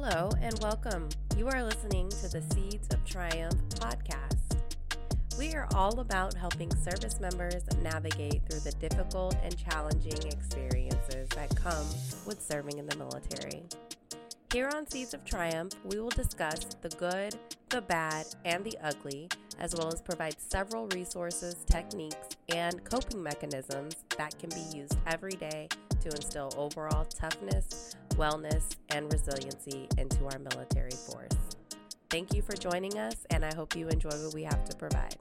Hello and welcome. You are listening to the Seeds of Triumph podcast. We are all about helping service members navigate through the difficult and challenging experiences that come with serving in the military. Here on Seeds of Triumph, we will discuss the good, the bad, and the ugly, as well as provide several resources, techniques, and coping mechanisms that can be used every day to instill overall toughness, wellness, and resiliency into our military force. Thank you for joining us, and I hope you enjoy what we have to provide.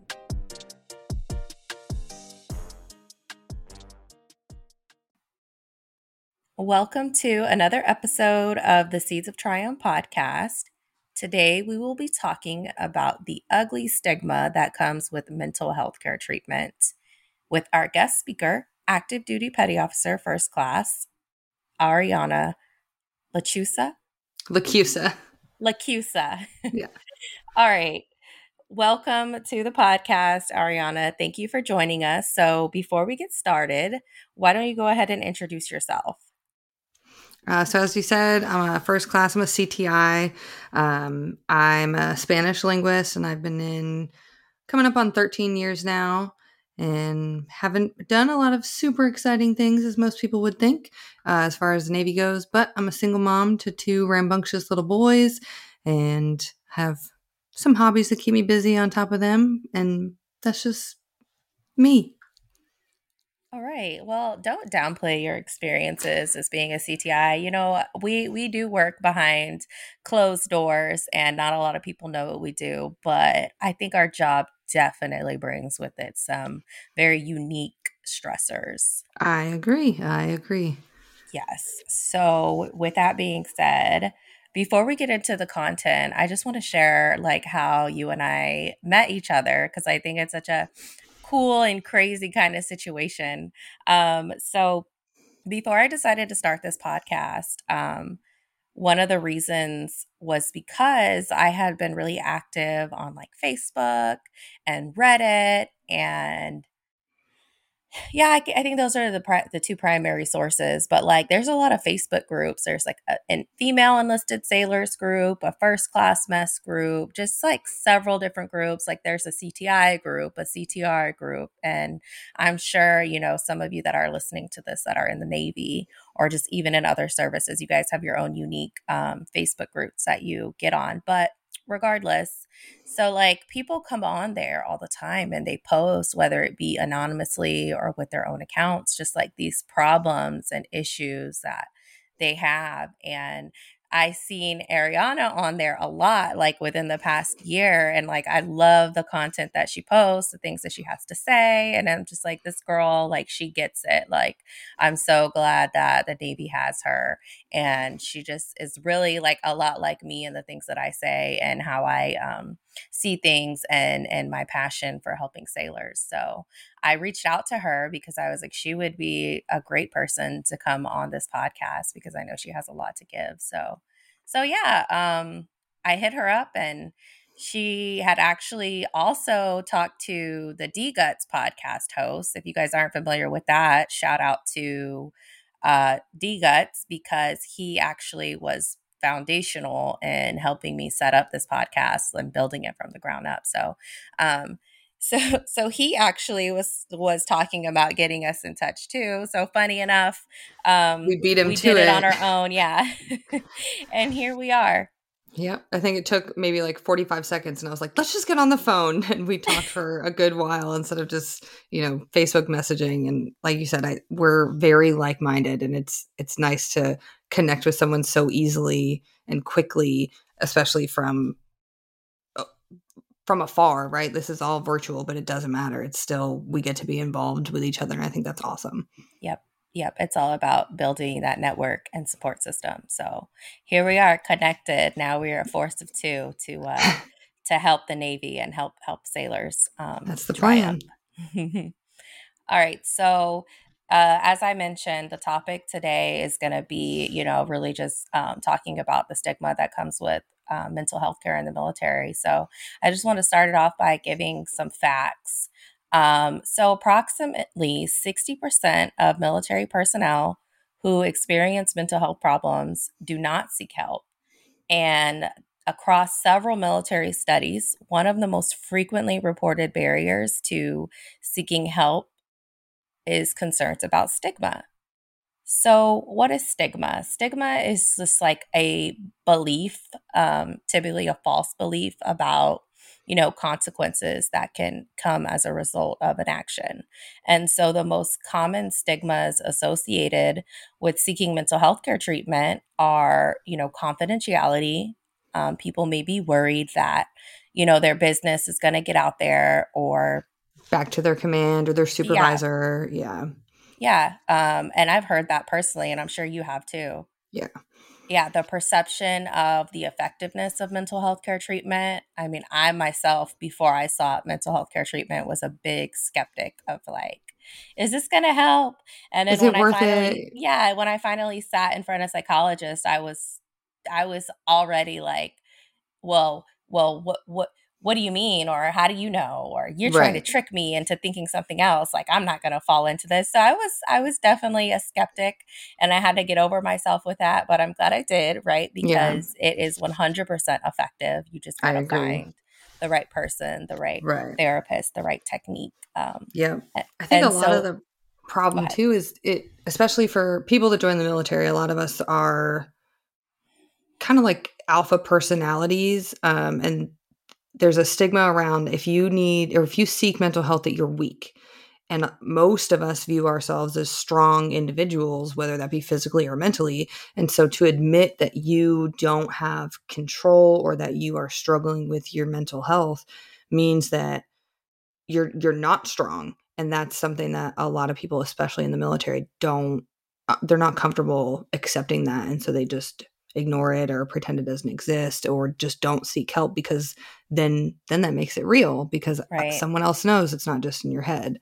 Welcome to another episode of the Seeds of Triumph podcast. Today, we will be talking about the ugly stigma that comes with mental health care treatment with our guest speaker, active duty petty officer, first class, Arianna Lachusa. Lacusa. Lacusa. Yeah. All right. Welcome to the podcast, Arianna. Thank you for joining us. So, before we get started, why don't you go ahead and introduce yourself? Uh, so, as you said, I'm a first class, I'm a CTI. Um, I'm a Spanish linguist, and I've been in coming up on 13 years now and haven't done a lot of super exciting things as most people would think uh, as far as the Navy goes. But I'm a single mom to two rambunctious little boys and have some hobbies that keep me busy on top of them. And that's just me. All right. Well, don't downplay your experiences as being a CTI. You know, we we do work behind closed doors and not a lot of people know what we do, but I think our job definitely brings with it some very unique stressors. I agree. I agree. Yes. So, with that being said, before we get into the content, I just want to share like how you and I met each other because I think it's such a cool and crazy kind of situation. Um, so before I decided to start this podcast, um, one of the reasons was because I had been really active on like Facebook and Reddit and yeah, I, I, think those are the pri- the two primary sources. But like, there's a lot of Facebook groups. There's like a, female enlisted sailors group, a first class mess group, just like several different groups. Like, there's a CTI group, a CTR group, and I'm sure you know some of you that are listening to this that are in the Navy or just even in other services. You guys have your own unique um, Facebook groups that you get on, but regardless. So, like, people come on there all the time and they post, whether it be anonymously or with their own accounts, just like these problems and issues that they have. And I seen Arianna on there a lot, like within the past year. And like, I love the content that she posts, the things that she has to say. And I'm just like, this girl, like, she gets it. Like, I'm so glad that the Navy has her. And she just is really like a lot like me and the things that I say and how I um, see things and, and my passion for helping sailors. So I reached out to her because I was like, she would be a great person to come on this podcast because I know she has a lot to give. So, so yeah, um, I hit her up and she had actually also talked to the D Guts podcast host. If you guys aren't familiar with that, shout out to uh, D Guts because he actually was foundational in helping me set up this podcast and building it from the ground up. So, um, so so he actually was was talking about getting us in touch too so funny enough um we beat him we did it. it on our own yeah and here we are yeah i think it took maybe like 45 seconds and i was like let's just get on the phone and we talked for a good while instead of just you know facebook messaging and like you said I, we're very like-minded and it's it's nice to connect with someone so easily and quickly especially from from afar, right? This is all virtual, but it doesn't matter. It's still we get to be involved with each other, and I think that's awesome. Yep. Yep, it's all about building that network and support system. So here we are connected. Now we are a force of two to uh, to help the Navy and help help sailors. Um, That's the plan. all right, so uh, as I mentioned, the topic today is going to be, you know, really just um, talking about the stigma that comes with uh, mental health care in the military. So I just want to start it off by giving some facts. Um, so, approximately 60% of military personnel who experience mental health problems do not seek help. And across several military studies, one of the most frequently reported barriers to seeking help is concerns about stigma. So, what is stigma? Stigma is just like a belief, um, typically a false belief about you know, consequences that can come as a result of an action. And so the most common stigmas associated with seeking mental health care treatment are, you know, confidentiality. Um, people may be worried that, you know, their business is going to get out there or back to their command or their supervisor. Yeah. Yeah. Yeah. Um, and I've heard that personally, and I'm sure you have too. Yeah yeah, the perception of the effectiveness of mental health care treatment. I mean, I myself, before I sought mental health care treatment, was a big skeptic of like, is this going to help? And then is when I finally, it? yeah, when I finally sat in front of a psychologist, I was, I was already like, well, well, what, what, what do you mean? Or how do you know? Or you're trying right. to trick me into thinking something else like i'm not going to fall into this. So i was i was definitely a skeptic and i had to get over myself with that but i'm glad i did right? Because yeah. it is 100% effective. You just got to find the right person the right, right, therapist the right technique um yeah. i think a lot so, of the problem too is it especially for people that join the military a lot of us are kind of like alpha personalities um, and there's a stigma around if you need or if you seek mental health that you're weak. And most of us view ourselves as strong individuals whether that be physically or mentally. And so to admit that you don't have control or that you are struggling with your mental health means that you're you're not strong. And that's something that a lot of people especially in the military don't uh, they're not comfortable accepting that. And so they just ignore it or pretend it doesn't exist or just don't seek help because then then that makes it real because uh, right. someone else knows it's not just in your head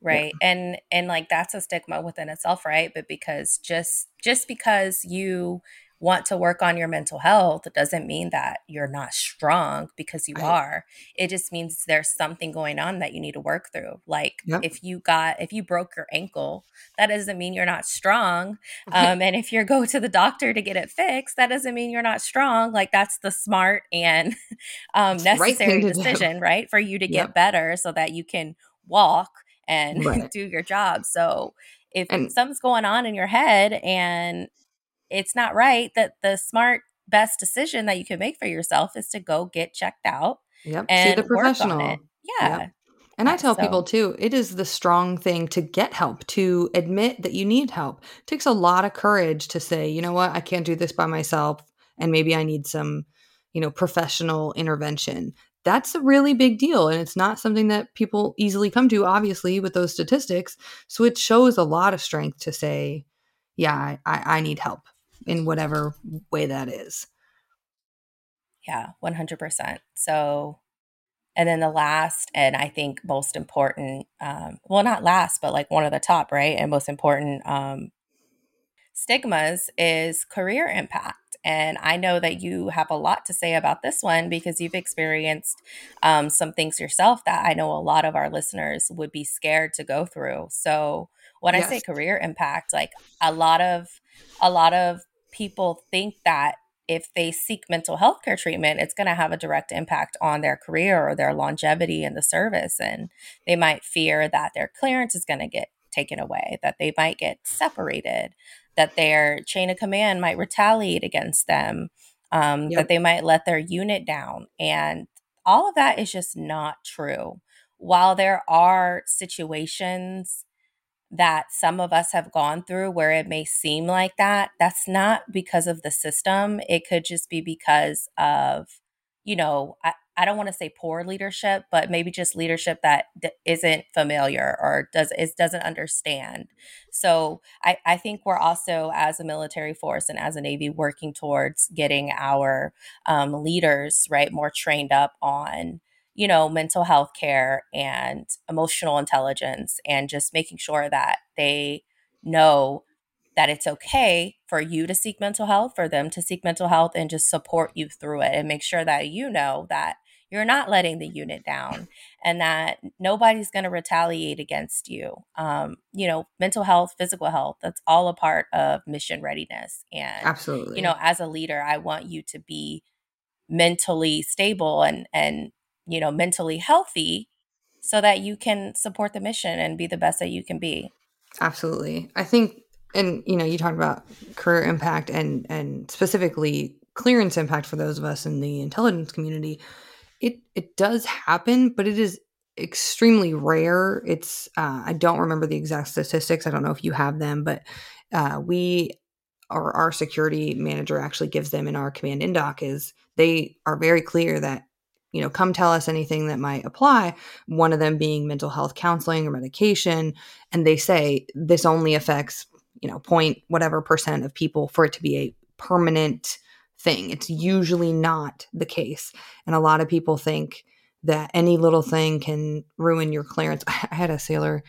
right yeah. and and like that's a stigma within itself right but because just just because you want to work on your mental health doesn't mean that you're not strong because you right. are. It just means there's something going on that you need to work through. Like yep. if you got if you broke your ankle, that doesn't mean you're not strong. Um, and if you go to the doctor to get it fixed, that doesn't mean you're not strong. Like that's the smart and um, necessary right decision, right, for you to get better so that you can walk and right. do your job. So if and, something's going on in your head and it's not right that the smart best decision that you can make for yourself is to go get checked out yep. and see the professional yeah yep. And I tell so. people too, it is the strong thing to get help, to admit that you need help. It takes a lot of courage to say, you know what, I can't do this by myself and maybe I need some, you know, professional intervention. That's a really big deal and it's not something that people easily come to obviously with those statistics. So it shows a lot of strength to say, yeah, I, I need help in whatever way that is. Yeah, 100%. So, and then the last, and I think most important, um, well, not last, but like one of the top, right? And most important um, stigmas is career impact. And I know that you have a lot to say about this one because you've experienced um, some things yourself that I know a lot of our listeners would be scared to go through. So, when yes. I say career impact, like a lot of a lot of people think that if they seek mental health care treatment, it's going to have a direct impact on their career or their longevity in the service. And they might fear that their clearance is going to get taken away, that they might get separated, that their chain of command might retaliate against them, um, yep. that they might let their unit down. And all of that is just not true. While there are situations that some of us have gone through where it may seem like that, that's not because of the system. It could just be because of, you know, I, I don't want to say poor leadership, but maybe just leadership that d- not familiar or does is doesn't understand. So I, I think we're also as a military force and as a Navy working towards getting our um, leaders right more trained up on you know, mental health care and emotional intelligence and just making sure that they know that it's okay for you to seek mental health, for them to seek mental health and just support you through it and make sure that you know that you're not letting the unit down and that nobody's going to retaliate against you. Um, you know, mental health, physical health, that's all a part of mission readiness. And, Absolutely. you know, as a leader, I want you to be mentally stable and, and, you know, mentally healthy so that you can support the mission and be the best that you can be. Absolutely. I think and you know, you talked about career impact and and specifically clearance impact for those of us in the intelligence community. It it does happen, but it is extremely rare. It's uh, I don't remember the exact statistics. I don't know if you have them, but uh, we or our security manager actually gives them in our command indoc is they are very clear that you know, come tell us anything that might apply. One of them being mental health counseling or medication. And they say this only affects, you know, point whatever percent of people for it to be a permanent thing. It's usually not the case. And a lot of people think that any little thing can ruin your clearance. I had a sailor,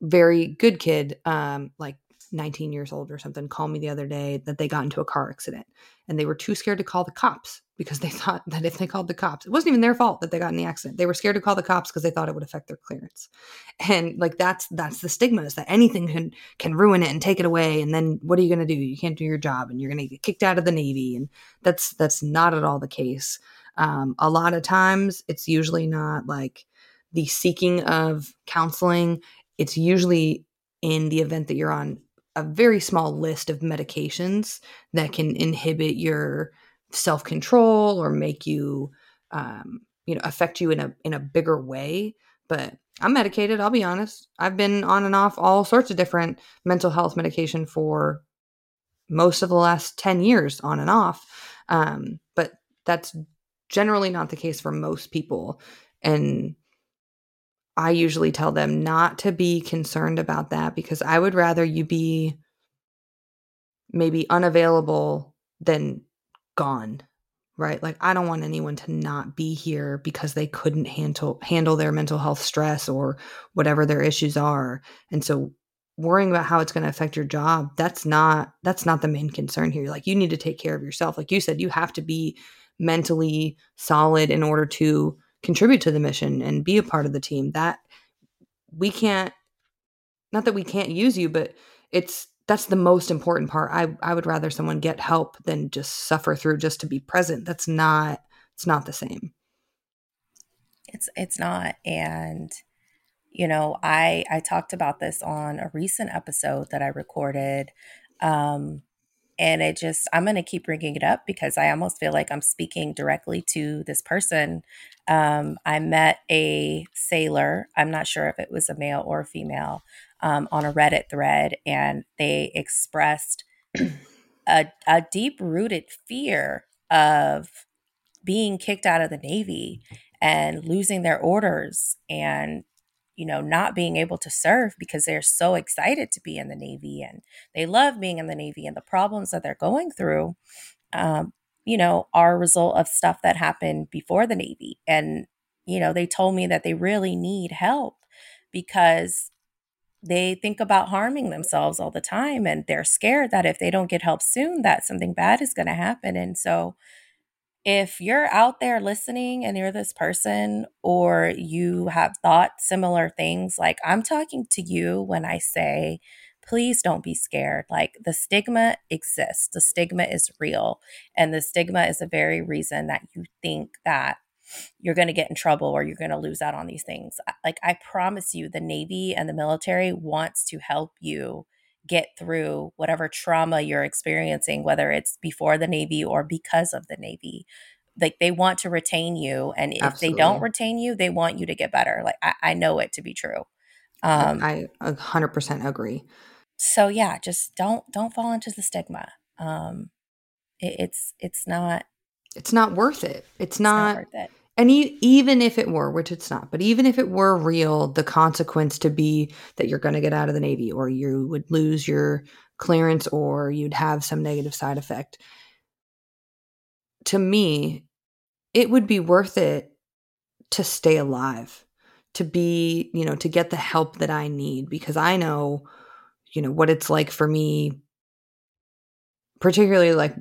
very good kid, um, like 19 years old or something, call me the other day that they got into a car accident and they were too scared to call the cops because they thought that if they called the cops, it wasn't even their fault that they got in the accident. They were scared to call the cops because they thought it would affect their clearance. And like that's that's the stigma is that anything can can ruin it and take it away. And then what are you gonna do? You can't do your job and you're gonna get kicked out of the Navy. And that's that's not at all the case. Um, a lot of times it's usually not like the seeking of counseling. It's usually in the event that you're on a very small list of medications that can inhibit your self control or make you, um, you know, affect you in a in a bigger way. But I'm medicated. I'll be honest. I've been on and off all sorts of different mental health medication for most of the last ten years, on and off. Um, but that's generally not the case for most people, and I usually tell them not to be concerned about that because I would rather you be maybe unavailable than gone right? Like i don't want anyone to not be here because they couldn't handle handle their mental health stress or whatever their issues are. And so worrying about how it's going to affect your job that's not that's not the main concern here. Like you need to take care of yourself. Like you said you have to be mentally solid in order to contribute to the mission and be a part of the team that we can't not that we can't use you but it's that's the most important part. I i would rather someone get help than just suffer through just to be present. That's not it's not the same. It's it's not. And you know i i talked about this on a recent episode that i recorded um and it just i'm going to keep bringing it up because i almost feel like i'm speaking directly to this person. Um, i met a sailor i'm not sure if it was a male or a female um, on a reddit thread and they expressed a, a deep rooted fear of being kicked out of the navy and losing their orders and you know, not being able to serve because they're so excited to be in the Navy and they love being in the Navy and the problems that they're going through, um, you know, are a result of stuff that happened before the Navy. And, you know, they told me that they really need help because they think about harming themselves all the time and they're scared that if they don't get help soon that something bad is going to happen and so if you're out there listening and you're this person or you have thought similar things, like I'm talking to you when I say, please don't be scared. Like the stigma exists, the stigma is real. And the stigma is a very reason that you think that you're going to get in trouble or you're going to lose out on these things. Like I promise you, the Navy and the military wants to help you get through whatever trauma you're experiencing, whether it's before the Navy or because of the Navy. Like they want to retain you. And if Absolutely. they don't retain you, they want you to get better. Like I, I know it to be true. Um, I a hundred percent agree. So yeah, just don't don't fall into the stigma. Um, it, it's it's not. It's not worth it. It's, it's not, not worth it and e- even if it were, which it's not, but even if it were real, the consequence to be that you're going to get out of the Navy or you would lose your clearance or you'd have some negative side effect. To me, it would be worth it to stay alive, to be, you know, to get the help that I need because I know, you know, what it's like for me, particularly like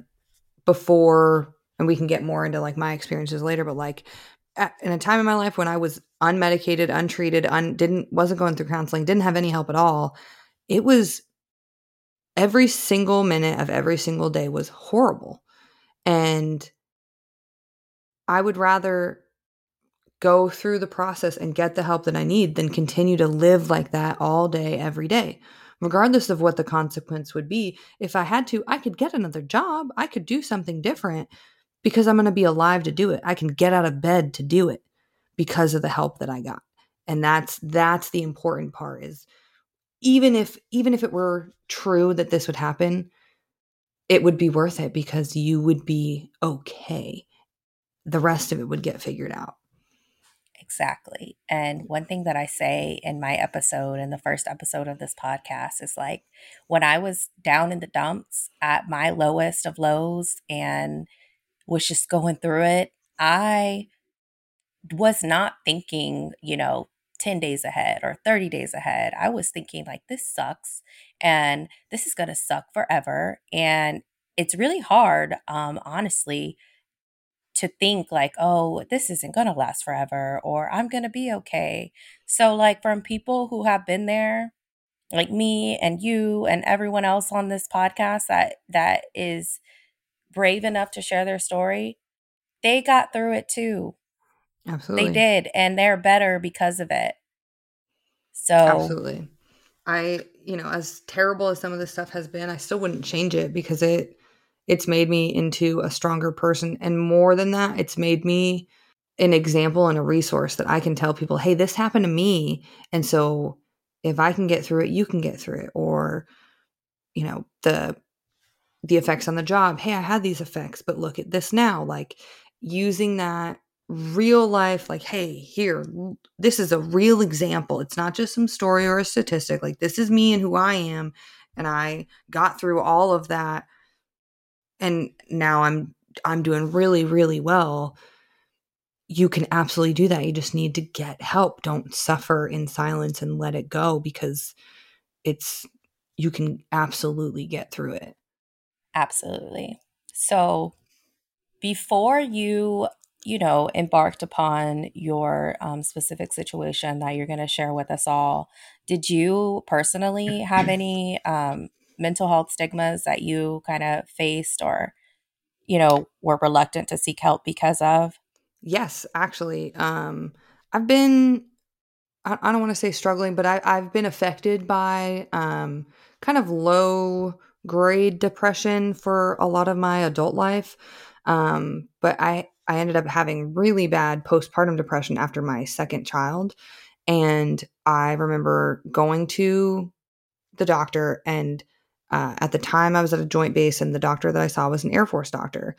before and we can get more into like my experiences later but like at, in a time in my life when I was unmedicated, untreated, un, didn't wasn't going through counseling, didn't have any help at all. It was every single minute of every single day was horrible. And I would rather go through the process and get the help that I need than continue to live like that all day, every day. Regardless of what the consequence would be, if I had to, I could get another job. I could do something different because I'm going to be alive to do it. I can get out of bed to do it because of the help that I got. And that's that's the important part is even if even if it were true that this would happen, it would be worth it because you would be okay. The rest of it would get figured out. Exactly. And one thing that I say in my episode, in the first episode of this podcast, is like when I was down in the dumps at my lowest of lows and was just going through it, I was not thinking, you know, 10 days ahead or 30 days ahead. I was thinking, like, this sucks and this is going to suck forever. And it's really hard, um, honestly, to think like, oh, this isn't going to last forever or I'm going to be okay. So, like, from people who have been there, like me and you and everyone else on this podcast that that is brave enough to share their story, they got through it too. Absolutely. They did and they're better because of it. So Absolutely. I, you know, as terrible as some of this stuff has been, I still wouldn't change it because it it's made me into a stronger person and more than that, it's made me an example and a resource that I can tell people, "Hey, this happened to me." And so if I can get through it, you can get through it or you know, the the effects on the job. Hey, I had these effects, but look at this now. Like using that real life like hey here this is a real example it's not just some story or a statistic like this is me and who i am and i got through all of that and now i'm i'm doing really really well you can absolutely do that you just need to get help don't suffer in silence and let it go because it's you can absolutely get through it absolutely so before you you know, embarked upon your um, specific situation that you're going to share with us all, did you personally have any um, mental health stigmas that you kind of faced or, you know, were reluctant to seek help because of? Yes, actually. Um, I've been, I, don't want to say struggling, but I, I've been affected by um, kind of low grade depression for a lot of my adult life. Um, but I I ended up having really bad postpartum depression after my second child. And I remember going to the doctor, and uh, at the time I was at a joint base, and the doctor that I saw was an Air Force doctor.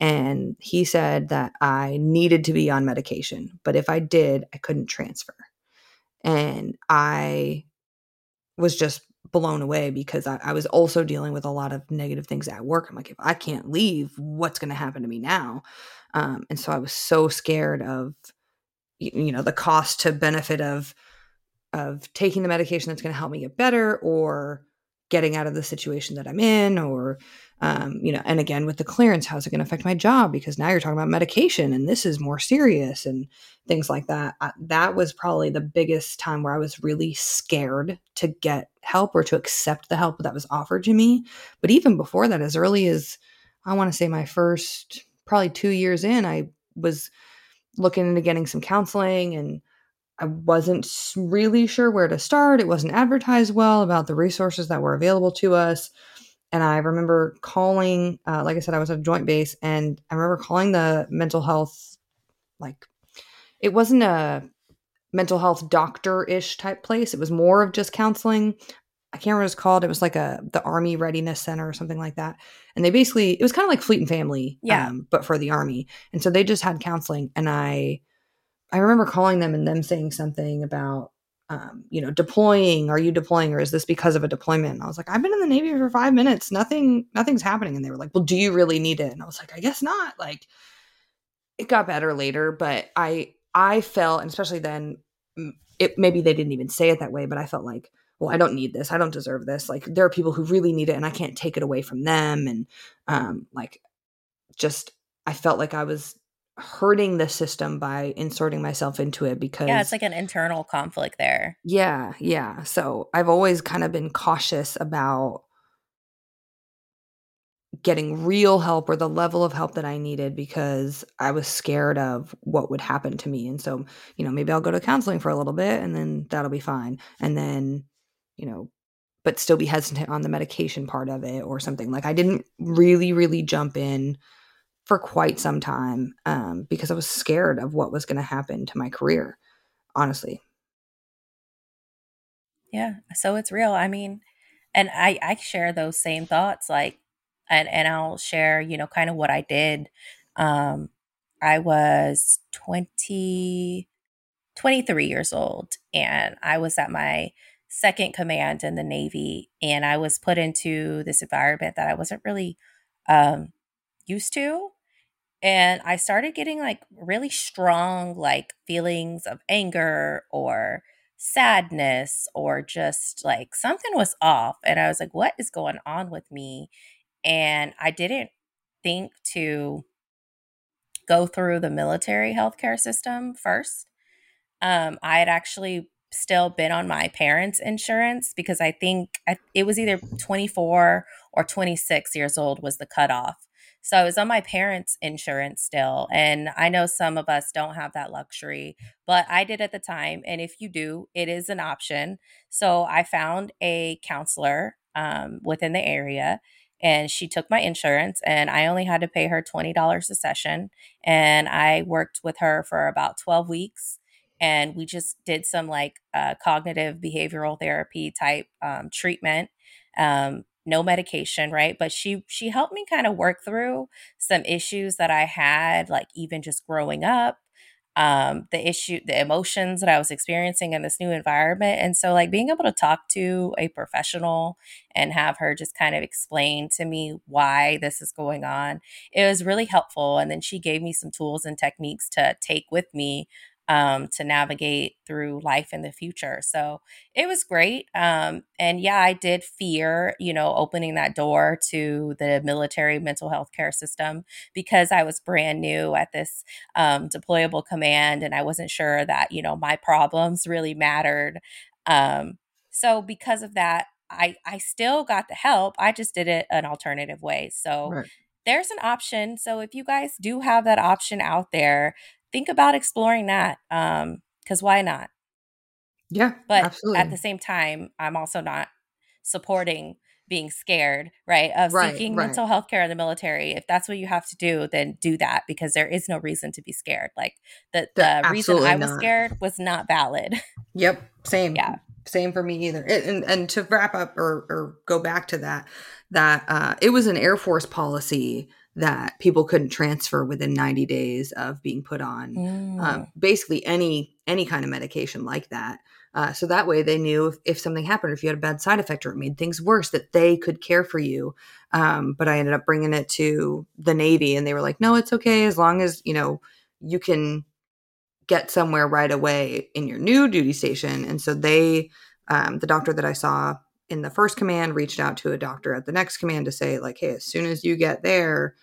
And he said that I needed to be on medication, but if I did, I couldn't transfer. And I was just blown away because I, I, was also dealing with a lot of negative things at work. I'm like, if I can't leave, what's going to happen to me now? Um, and so I was so scared of, you know, the cost to benefit of of taking the medication that's going to help me get better, or getting out of the situation that I'm in, or um, you know, and again with the clearance, how's it going to affect my job? Because now you're talking about medication, and this is more serious, and things like that. I, that was probably the biggest time where I was really scared to get help or to accept the help that was offered to me. But even before that, as early as I want to say my first probably two years in, I was looking into getting some counseling and I wasn't really sure where to start. It wasn't advertised well about the resources that were available to us. And I remember calling, uh, like I said, I was at a joint base, and I remember calling the mental health, like, it wasn't a mental health doctor ish type place. It was more of just counseling. I can't remember what it's called. It was like a the Army Readiness Center or something like that. And they basically it was kind of like Fleet and Family, yeah, um, but for the Army. And so they just had counseling. And I I remember calling them and them saying something about um, you know, deploying, are you deploying or is this because of a deployment? And I was like, I've been in the Navy for five minutes. Nothing, nothing's happening. And they were like, well, do you really need it? And I was like, I guess not. Like it got better later, but I, I felt, and especially then it, maybe they didn't even say it that way, but I felt like, well, I don't need this. I don't deserve this. Like there are people who really need it and I can't take it away from them. And, um, like just, I felt like I was hurting the system by inserting myself into it because yeah it's like an internal conflict there. Yeah yeah. So i've always kind of been cautious about getting real help or the level of help that i needed because i was scared of what would happen to me. And so you know maybe i'll go to counseling for a little bit and then that'll be fine. And then you know but still be hesitant on the medication part of it or something. Like i didn't really really jump in for quite some time um, because I was scared of what was going to happen to my career, honestly. Yeah, so it's real. I mean, and I I share those same thoughts like and and I'll share, you know, kind of what I did. Um I was 20 23 years old and I was at my second command in the Navy and I was put into this environment that I wasn't really um used to and I started getting like really strong like feelings of anger or sadness or just like something was off and I was like what is going on with me and I didn't think to go through the military healthcare system first um, I had actually still been on my parents' insurance because I think I, it was either 24 or 26 years old was the cutoff. So I was on my parents' insurance still. And I know some of us don't have that luxury, but I did at the time. And if you do, it is an option. So I found a counselor um, within the area and she took my insurance and I only had to pay her $20 a session. And I worked with her for about 12 weeks and we just did some like uh, cognitive behavioral therapy type um, treatment um, no medication right? But she she helped me kind of work through some issues that i had like even just growing up um the issue the emotions that i was experiencing in this new environment. And so like being able to talk to a professional and have her just kind of explain to me why this is going on it was really helpful. And then she gave me some tools and techniques to take with me um, to navigate through life in the future. So it was great. Um, and yeah, I did fear, you know, opening that door to the military mental health care system because I was brand new at this um, deployable command and I wasn't sure that, you know, my problems really mattered. Um, so because of that, I, I still got the help. I just did it an alternative way. So right there's an option. So if you guys do have that option out there, think about exploring that um because why not yeah but absolutely. at the same time i'm also not supporting being scared right of right, seeking right. mental health care in the military if that's what you have to do then do that because there is no reason to be scared like the, the reason i was not. scared was not valid yep same yeah same for me either and, and to wrap up or, or go back to that that uh, it was an air force policy that people couldn't transfer within 90 days of being put on mm. um, basically any any kind of medication like that. Uh, so that way they knew if, if, something happened if you had a bad side effect or it made things worse that they could care for you. Um, but i ended up bringing it to the navy and they were like no it's okay as long as you know you can get somewhere right away in your new duty station. And so they um, the doctor that i saw in the first command reached out to a doctor at the next command to say like hey as soon as you get there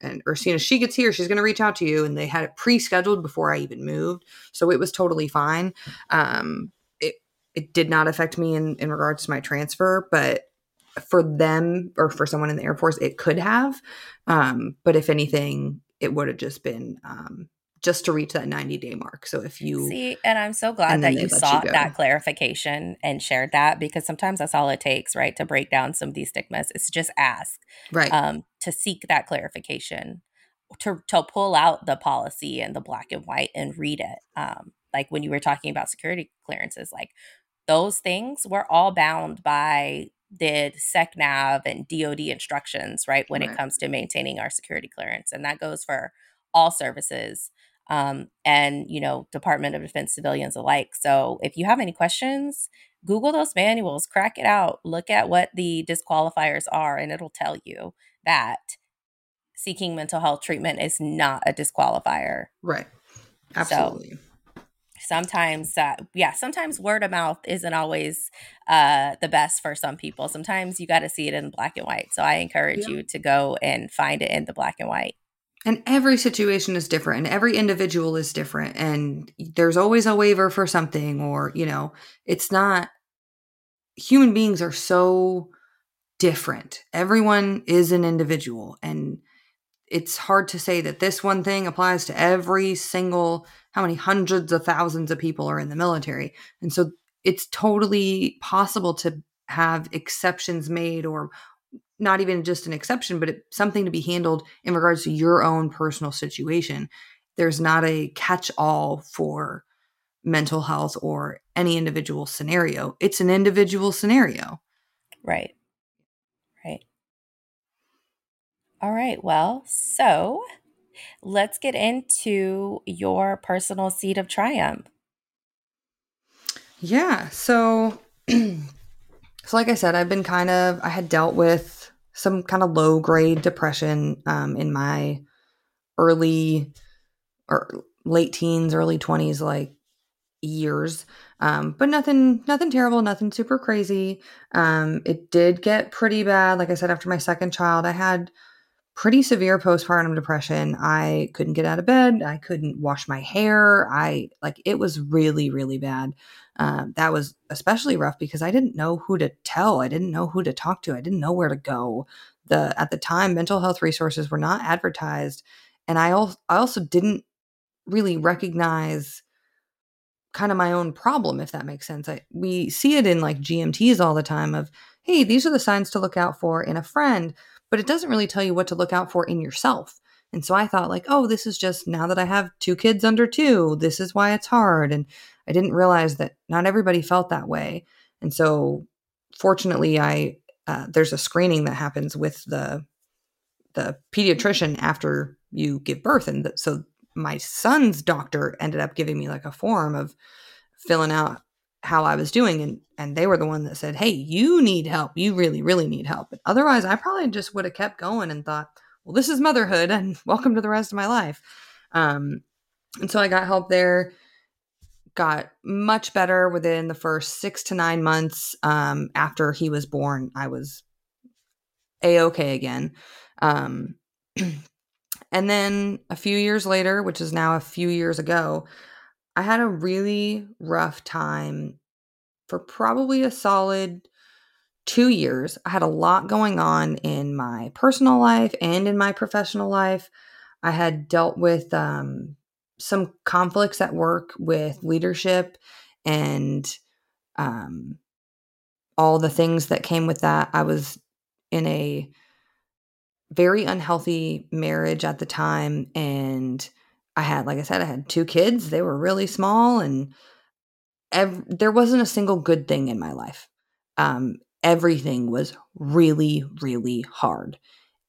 and or as soon as she gets here she's going to reach out to you and they had it pre-scheduled before i even moved so it was totally fine. Um it it did not affect me in in regards to my transfer but for them or for someone in the air force it could have. Um but if anything it would have just been um just to reach that 90 day mark. So if you see, and I'm so glad that you sought you that clarification and shared that because sometimes that's all it takes, right? To break down some of these stigmas is to just ask, right? Um, to seek that clarification, to to pull out the policy and the black and white and read it. Um, like when you were talking about security clearances, like those things we're all bound by the SecNav and DoD instructions, right? When right. it comes to maintaining our security clearance, and that goes for all services um, and you know department of defense civilians alike. So if you have any questions google those manuals crack it out look at what the disqualifiers are and it'll tell you that seeking mental health treatment is not a disqualifier. Right. Absolutely. so, sometimes uh, yeah sometimes word of mouth isn't always uh, the best for some people. Sometimes you got to see it in black and white. So i encourage yeah. you to go and find it in the black and white and every situation is different and every individual is different and there's always a waiver for something or you know it's not human beings are so different. Everyone is an individual and it's hard to say that this one thing applies to every single how many hundreds of thousands of people are in the military. And so it's totally possible to have exceptions made or not even just an exception, but it, something to be handled in regards to your own personal situation. There's not a catch all for mental health or any individual scenario. It's an individual scenario. Right. Right. All right. Well, so let's get into your personal seed of triumph. Yeah. So, so like I said, I've been kind of, I had dealt with some kind of low grade depression um, in my early or late teens, early 20s, like years. Um, but nothing, nothing terrible, nothing super crazy. Um, it did get pretty bad. Like I said, after my second child, I had pretty severe postpartum depression. I couldn't get out of bed. I couldn't wash my hair. I like it was really, really bad. Um, that was especially rough because I didn't know who to tell. I didn't know who to talk to. I didn't know where to go. The at the time, mental health resources were not advertised, and I also I also didn't really recognize kind of my own problem, if that makes sense. I, we see it in like GMTs all the time of, hey, these are the signs to look out for in a friend, but it doesn't really tell you what to look out for in yourself. And so I thought, like, oh, this is just now that I have two kids under two, this is why it's hard. And I didn't realize that not everybody felt that way. And so, fortunately, I uh, there's a screening that happens with the the pediatrician after you give birth, and so my son's doctor ended up giving me like a form of filling out how I was doing, and and they were the one that said, "Hey, you need help. You really, really need help." But otherwise, I probably just would have kept going and thought, "Well, this is motherhood, and welcome to the rest of my life." Um, and so I got help there got much better within the first six to nine months um, after he was born. I was a okay again. Um, and then a few years later, which is now a few years ago, I had a really rough time for probably a solid two years. I had a lot going on in my personal life and in my professional life. I had dealt with um, some conflicts at work with leadership and um, all the things that came with that. I was in a very unhealthy marriage at the time. And I had, like I said, I had two kids. They were really small, and ev- there wasn't a single good thing in my life. Um, everything was really, really hard.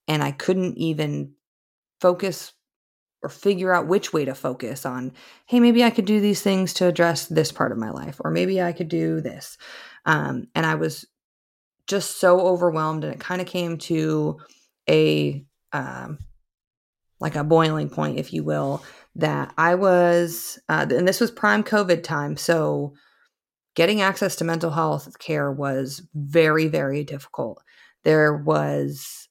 And I couldn't even focus or figure out which way to focus on hey maybe i could do these things to address this part of my life or maybe i could do this um, and i was just so overwhelmed and it kind of came to a um, like a boiling point if you will that i was uh, and this was prime covid time so getting access to mental health care was very very difficult. There was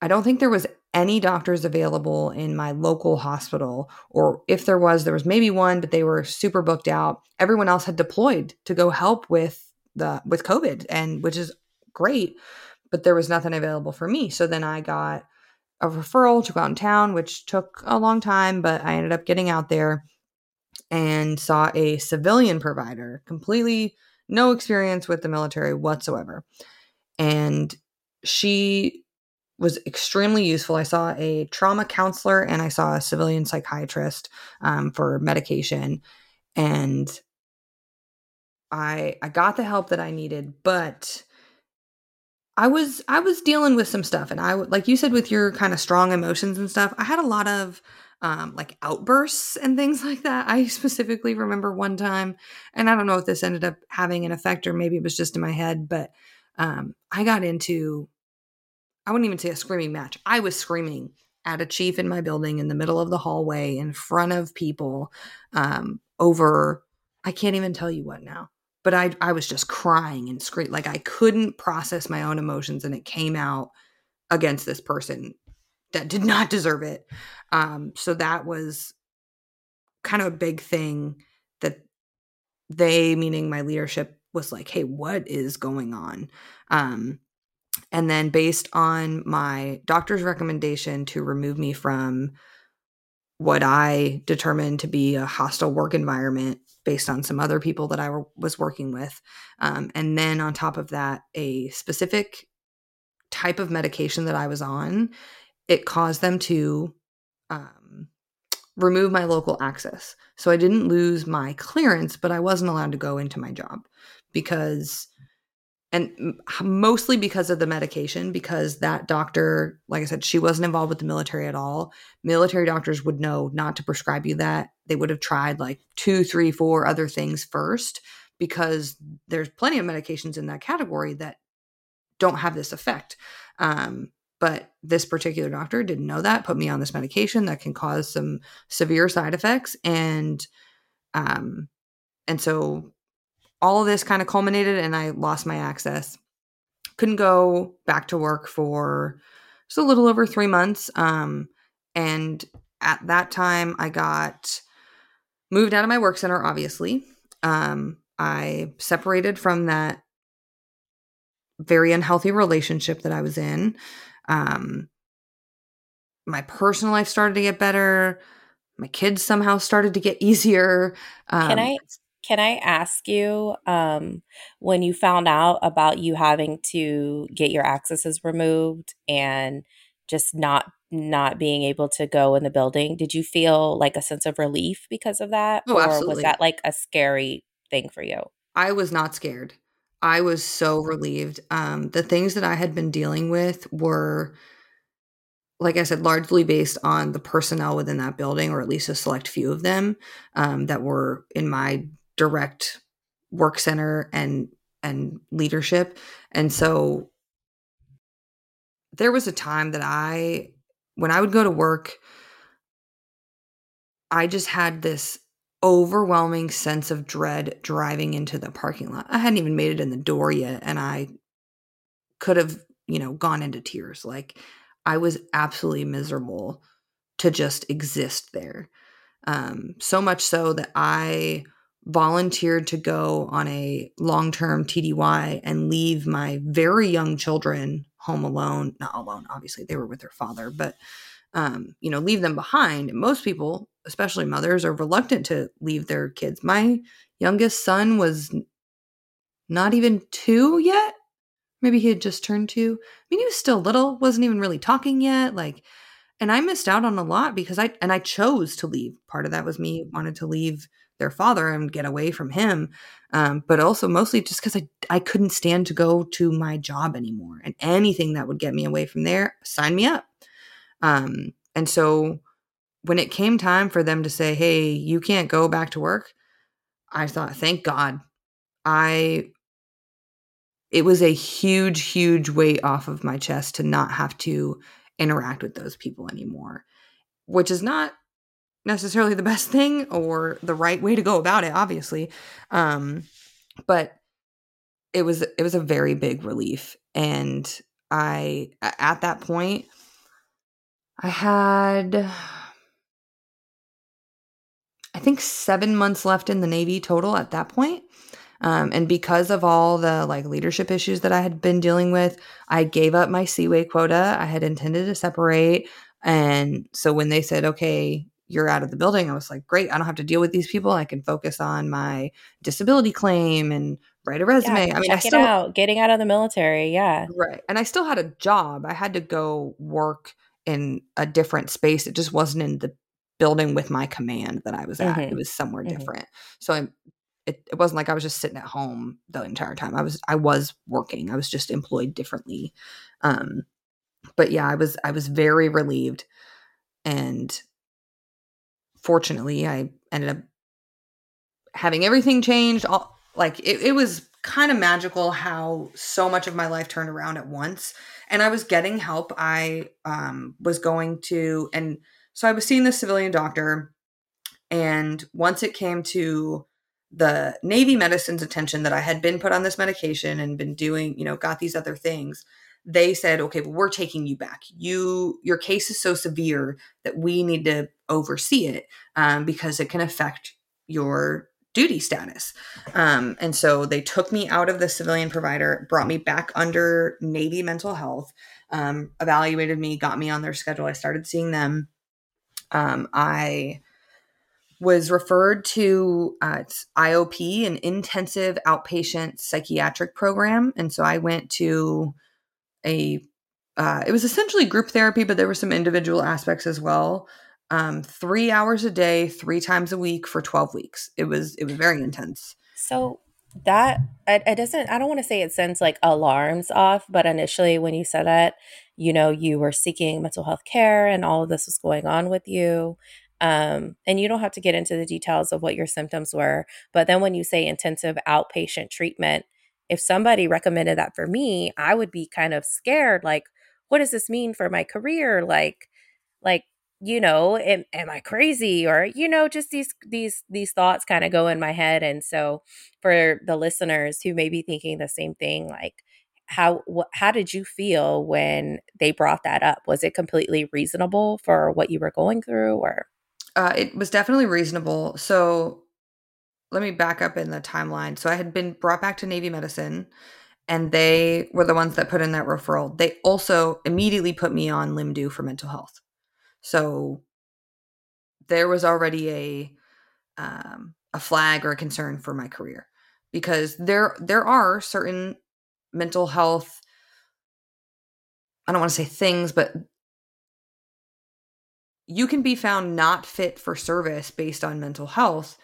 i don't think there was any doctors available in my local hospital or if there was there was maybe one but they were super booked out. Everyone else had deployed to go help with the with covid and which is great but there was nothing available for me. So then i got a referral to go out in town which took a long time but i ended up getting out there and saw a civilian provider completely no experience with the military whatsoever and she was extremely useful. I saw a trauma counselor and I saw a civilian psychiatrist um, for medication, and I I got the help that I needed, but I was I was dealing with some stuff, and I would like you said with your kind of strong emotions and stuff. I had a lot of um, like outbursts and things like that. I specifically remember one time, and I don't know if this ended up having an effect or maybe it was just in my head, but um, I got into I wouldn't even say a screaming match. I was screaming at a chief in my building in the middle of the hallway in front of people um, over, I can't even tell you what now. But I, I was just crying and screaming. Like I couldn't process my own emotions and it came out against this person that did not deserve it. Um, so that was kind of a big thing that they, meaning my leadership, was like, hey, what is going on? Um, and then based on my doctor's recommendation to remove me from what I determined to be a hostile work environment based on some other people that I was working with. Um, and then on top of that, a specific type of medication that I was on, it caused them to um, remove my local access. So I didn't lose my clearance, but I wasn't allowed to go into my job because and mostly because of the medication because that doctor like i said she wasn't involved with the military at all. Military doctors would know not to prescribe you that. They would have tried like two three four other things first because there's plenty of medications in that category that don't have this effect. Um, but this particular doctor didn't know that put me on this medication that can cause some severe side effects and um and so all of this kind of culminated and I lost my access. Couldn't go back to work for just a little over three months. Um, and at that time, I got moved out of my work center, obviously. Um, I separated from that very unhealthy relationship that I was in. Um, my personal life started to get better. My kids somehow started to get easier. Um, Can I can I ask you, um, when you found out about you having to get your accesses removed and just not not being able to go in the building, did you feel like a sense of relief because of that? Oh, absolutely. Or was that like a scary thing for you? I was not scared. I was so relieved. Um, the things that I had been dealing with were, like I said, largely based on the personnel within that building, or at least a select few of them um, that were in my direct work center and and leadership. And so there was a time that i when i would go to work i just had this overwhelming sense of dread driving into the parking lot. I hadn't even made it in the door yet and i could have you know gone into tears. Like i was absolutely miserable to just exist there. Um so much so that i volunteered to go on a long term TDY and leave my very young children home alone. Not alone, obviously, they were with their father, but, um, you know, leave them behind. Most people, especially mothers, are reluctant to leave their kids. My youngest son was not even two yet. Maybe he had just turned two. I mean, he was still little, wasn't even really talking yet. Like, and I missed out on a lot because I, and I chose to leave. Part of that was me wanted to leave their father and get away from him. Um, but also mostly just because I, I couldn't stand to go to my job anymore. And anything that would get me away from there, sign me up. Um, and so when it came time for them to say, hey, you can't go back to work, I thought, thank God. I it was a huge, huge weight off of my chest to not have to interact with those people anymore, which is not necessarily the best thing or the right way to go about it obviously um but it was it was a very big relief and i at that point i had i think 7 months left in the navy total at that point um, and because of all the like leadership issues that I had been dealing with, I gave up my C-WAY quota. I had intended to separate. And so when they said, okay, you're out of the building. I was like, great, I don't have to deal with these people. I can focus on my disability claim and write a resume. Yeah, I mean, I still out, getting out of the military, yeah. Right. And I still had a job. I had to go work in a different space. It just wasn't in the building with my command that I was at. Mm-hmm. It was somewhere mm-hmm. different. So I it, it wasn't like I was just sitting at home the entire time. I was I was working. I was just employed differently. Um but yeah, I was I was very relieved and fortunately, I ended up having everything changed. All like it, it was kind of magical how so much of my life turned around at once. And I was getting help. I um, was going to, and so I was seeing the civilian doctor. And once it came to the Navy medicine's attention that I had been put on this medication and been doing, you know, got these other things, they said, okay, well, we're taking you back. You, your case is so severe that we need to oversee it um, because it can affect your duty status. Um, and so they took me out of the civilian provider, brought me back under Navy mental health, um, evaluated me, got me on their schedule. I started seeing them. Um, I was referred to uh, IOP, an intensive outpatient psychiatric program. And so I went to a, uh, it was essentially group therapy, but there were some individual aspects as well. Um, three hours a day, three times a week for 12 weeks. It was, it was very intense. So that it, it doesn't i don't want to say it sends like alarms off but initially when you said that you know you were seeking mental health care and all of this was going on with you um, and you don't have to get into the details of what your symptoms were. But then when you say intensive outpatient treatment, if somebody recommended that for me, I would be kind of scared. Like, what does this mean for my career? Like, like you know, am, am I crazy? Or you know, just these these these thoughts kind of go in my head. And so, for the listeners who may be thinking the same thing, like how wh- how did you feel when they brought that up was it completely reasonable for what you were going through or uh, it was definitely reasonable. So let me back up in the timeline. So I had been brought back to Navy medicine, and they were the ones that put in that referral. They also immediately put me on Limdu for mental health. So there was already a um, a flag or a concern for my career because there there are certain mental health I don't want to say things, but you can be found not fit for service based on mental health.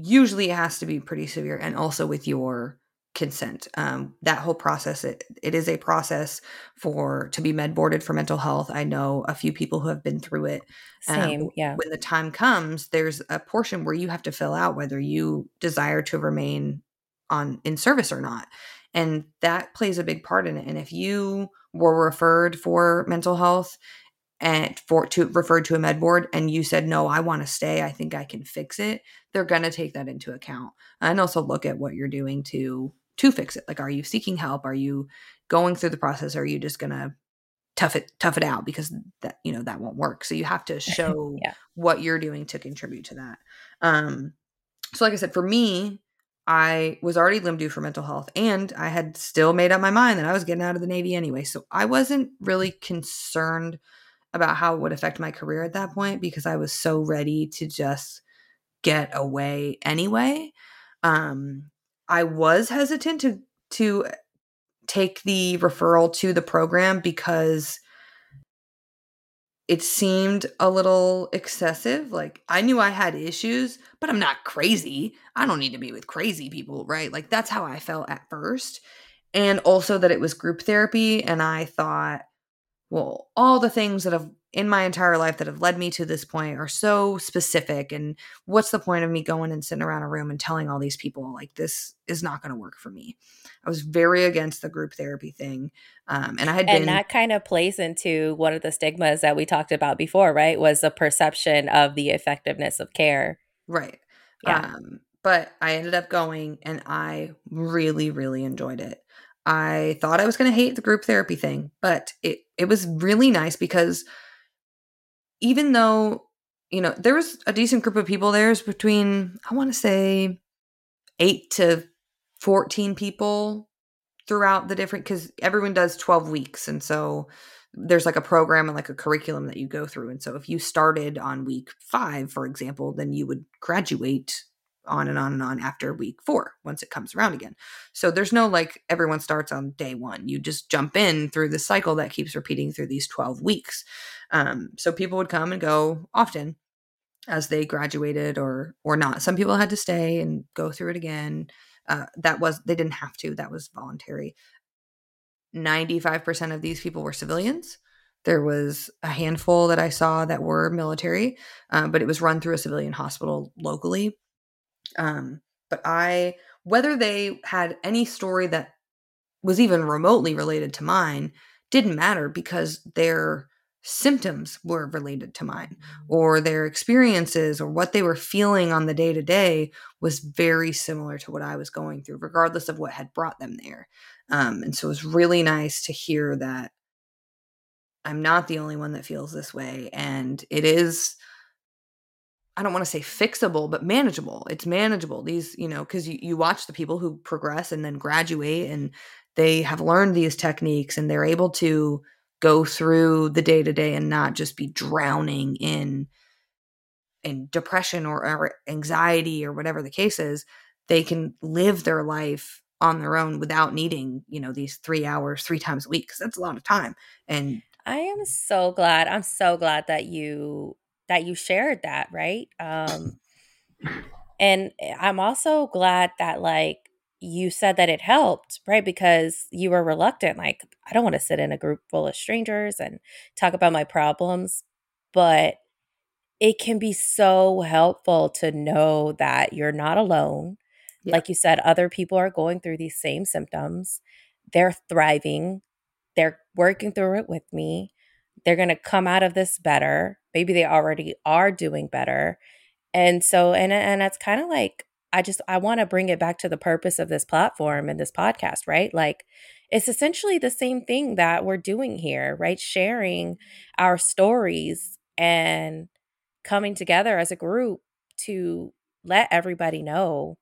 Usually it has to be pretty severe and also with your consent. Um, that whole process, it, it is a process for to be med boarded for mental health. I know a few people who have been through it. Same, um, yeah. When the time comes, there's a portion where you have to fill out whether you desire to remain on in service or not. And that plays a big part in it. And if you were referred for mental health and for to refer to a med board and you said no i want to stay. I think i can fix it. They're going to take that into account. And also look at what you're doing to to fix it. Like are you seeking help? Are you going through the process? Or are you just going to tough it tough it out? Because that you know that won't work. So you have to show yeah. what you're doing to contribute to that. Um so like i said for me I was already LIMDU for mental health and I had still made up my mind that I was getting out of the Navy anyway. So I wasn't really concerned about how it would affect my career at that point because I was so ready to just get away anyway. Um, I was hesitant to to take the referral to the program because it seemed a little excessive. Like I knew I had issues, but I'm not crazy. I don't need to be with crazy people, right? Like that's how I felt at first. And also that it was group therapy and I thought well, all the things that have in my entire life that have led me to this point are so specific. And what's the point of me going and sitting around a room and telling all these people, like, this is not going to work for me? I was very against the group therapy thing. Um, and I had and been. that kind of plays into one of the stigmas that we talked about before, right? Was the perception of the effectiveness of care. Right. Yeah. Um, but I ended up going and I really, really enjoyed it. I thought I was going to hate the group therapy thing, but it it was really nice because even though you know there was a decent group of people there's between I want to say 8 to 14 people throughout the different cuz everyone does 12 weeks and so there's like a program and like a curriculum that you go through and so if you started on week 5 for example then you would graduate on and on and on after week four once it comes around again. So there's no like everyone starts on day one. You just jump in through the cycle that keeps repeating through these 12 weeks. Um, so people would come and go often as they graduated or or not. Some people had to stay and go through it again. Uh, that was they didn't have to. That was voluntary. 95% of these people were civilians. There was a handful that I saw that were military, uh, but it was run through a civilian hospital locally. Um, but I, whether they had any story that was even remotely related to mine, didn't matter because their symptoms were related to mine or their experiences or what they were feeling on the day to day was very similar to what I was going through, regardless of what had brought them there. Um, and so it was really nice to hear that I'm not the only one that feels this way. And it is, I don't want to say fixable, but manageable. It's manageable. These, you know, because you, you watch the people who progress and then graduate and they have learned these techniques and they're able to go through the day to day and not just be drowning in in depression or, or, anxiety or whatever the case is they can live their life on their own without needing you know these three hours three times a week because that's a lot of time and i am so glad i'm so glad that you that you shared that right um and i'm also glad that like you said that it helped, right? Because you were reluctant. Like, I don't want to sit in a group full of strangers and talk about my problems. But it can be so helpful to know that you're not alone. Yeah. Like you said, other people are going through these same symptoms. They're thriving, they're working through it with me. They're going to come out of this better. Maybe they already are doing better. And so, and, and it's kind of like, I just I want to bring it back to the purpose of this platform and this podcast, right? Like it's essentially the same thing that we're doing here, right? Sharing our stories and coming together as a group to let everybody know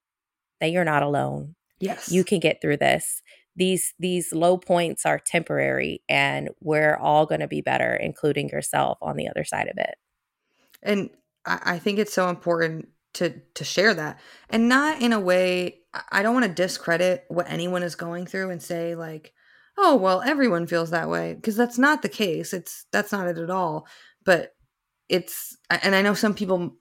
that you're not alone. Yes. You can get through this. These these low points are temporary and we're all going to be better including yourself on the other side of it. And I think it's so important to to share that. And not in a way i don't want to discredit what anyone is going through and say like oh well everyone feels that way because that's not the case. It's that's not it at all. But it's and i know some people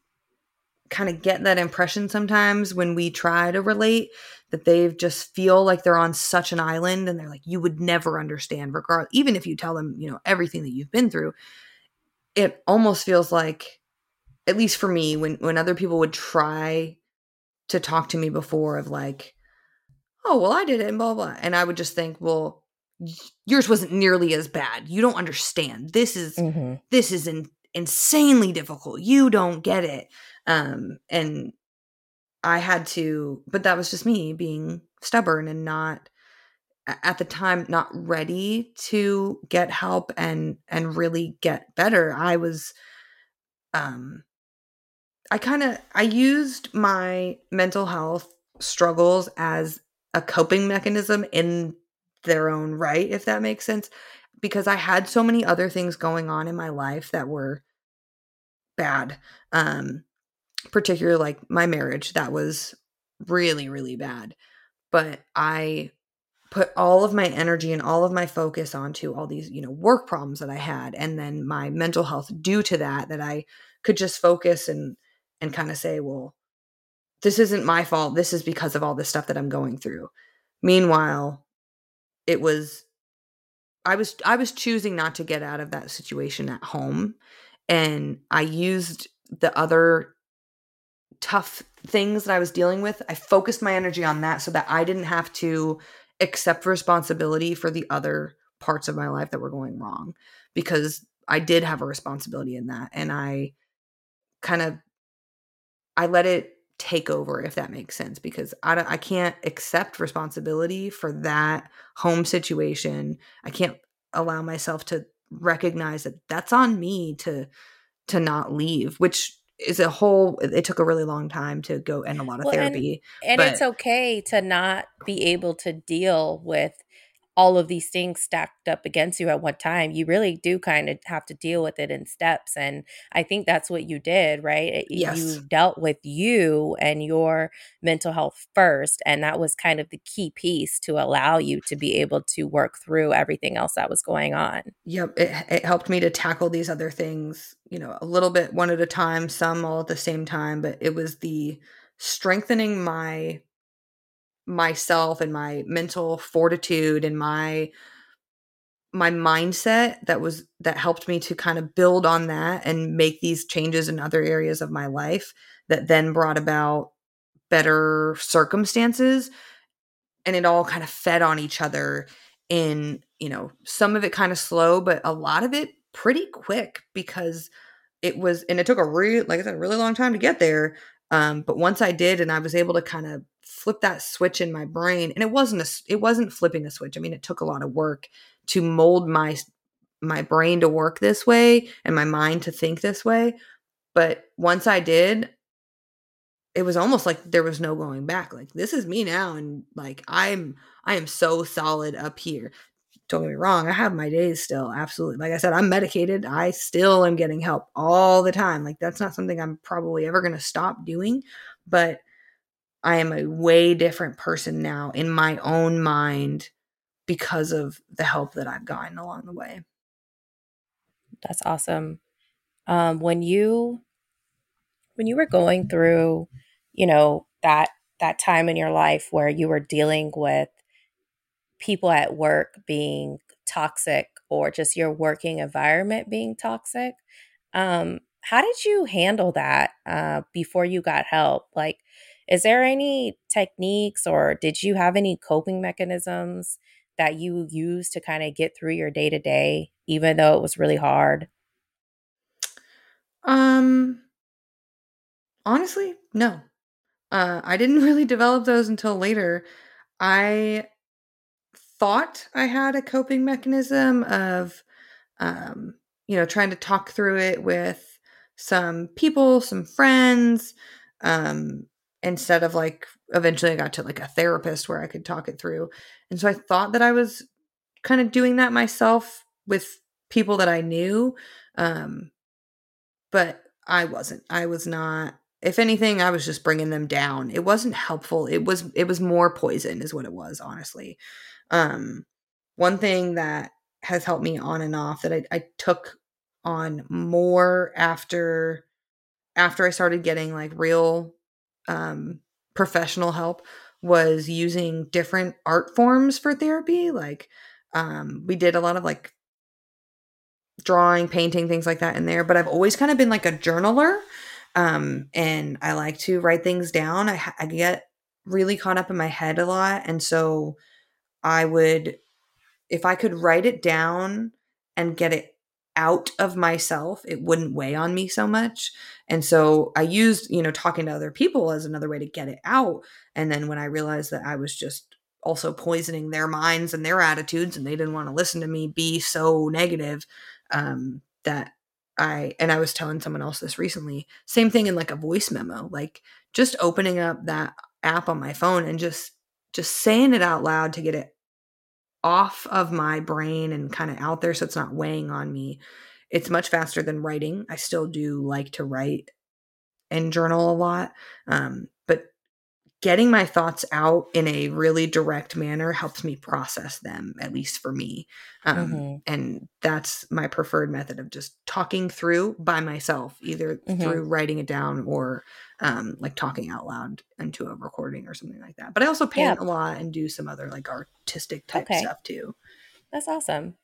kind of get that impression sometimes when we try to relate that they just feel like they're on such an island and they're like you would never understand regard even if you tell them you know everything that you've been through it almost feels like at least for me when when other people would try to talk to me before of like oh well i did it and blah blah and i would just think well yours wasn't nearly as bad. You don't understand. This is mm-hmm. this is in, insanely difficult. You don't get it. Um and i had to but that was just me being stubborn and not at the time not ready to get help and and really get better. I was um I kind of I used my mental health struggles as a coping mechanism in their own right if that makes sense because I had so many other things going on in my life that were bad. Um particularly like my marriage that was really really bad but I put all of my energy and all of my focus onto all these you know work problems that I had and then my mental health due to that that I could just focus and and kind of say, well, this isn't my fault. This is because of all this stuff that I'm going through. Meanwhile, it was I was I was choosing not to get out of that situation at home and I used the other tough things that I was dealing with. I focused my energy on that so that I didn't have to accept responsibility for the other parts of my life that were going wrong because I did have a responsibility in that and I kind of I let it take over if that makes sense because I I can't accept responsibility for that home situation. I can't allow myself to recognize that that's on me to to not leave, which is a whole it took a really long time to go and a lot of well, therapy. And, and it's okay to not be able to deal with all of these things stacked up against you at one time you really do kind of have to deal with it in steps and i think that's what you did right yes. you dealt with you and your mental health first and that was kind of the key piece to allow you to be able to work through everything else that was going on yep it, it helped me to tackle these other things you know a little bit one at a time some all at the same time but it was the strengthening my myself and my mental fortitude and my my mindset that was that helped me to kind of build on that and make these changes in other areas of my life that then brought about better circumstances and it all kind of fed on each other in you know some of it kind of slow but a lot of it pretty quick because it was and it took a real like I said, a really long time to get there. Um, but once I did and I was able to kind of flip that switch in my brain, and it wasn't a it wasn't flipping a switch. I mean, it took a lot of work to mold my my brain to work this way and my mind to think this way. But once I did, it was almost like there was no going back. Like this is me now and like I'm I am so solid up here. Don't get me wrong, I have my days still. Absolutely. Like I said, I'm medicated. I still am getting help all the time. Like that's not something I'm probably ever going to stop doing, but I am a way different person now in my own mind because of the help that I've gotten along the way. That's awesome. Um, when you when you were going through, you know, that that time in your life where you were dealing with people at work being toxic or just your working environment being toxic, um, how did you handle that uh, before you got help? Like, is there any techniques or did you have any coping mechanisms that you use to kind of get through your day to day, even though it was really hard? Um, honestly, no. Uh, I didn't really develop those until later. I thought I had a coping mechanism of, um, you know, trying to talk through it with some people, some friends, um, instead of like eventually I got to like a therapist where I could talk it through. And so I thought that I was kind of doing that myself with people that I knew. Um, but I wasn't. I was not. If anything, I was just bringing them down. It wasn't helpful. It was it was more poison is what it was, honestly. Um one thing that has helped me on and off that I, I took on more after after I started getting like real um professional help was using different art forms for therapy. Like, um, we did a lot of like drawing, painting, things like that in there. But I've always kind of been like a journaler. Um, and I like to write things down. I, I get really caught up in my head a lot. And so I would, if I could write it down and get it out of myself, it wouldn't weigh on me so much. And so I used, you know, talking to other people as another way to get it out. And then when I realized that I was just also poisoning their minds and their attitudes and they didn't want to listen to me be so negative, um, that I, and I was telling someone else this recently, same thing in like a voice memo, like just opening up that app on my phone and just, just saying it out loud to get it off of my brain and kind of out there so it's not weighing on me. It's much faster than writing. I still do like to write and journal a lot. Um, getting my thoughts out in a really direct manner helps me process them, at least for me. Um, mm-hmm. And that's my preferred method of just talking through by myself, either mm-hmm. through writing it down or um, like talking out loud into a recording or something like that. But I also paint yeah. a lot and do some other like artistic type okay. stuff too. That's awesome.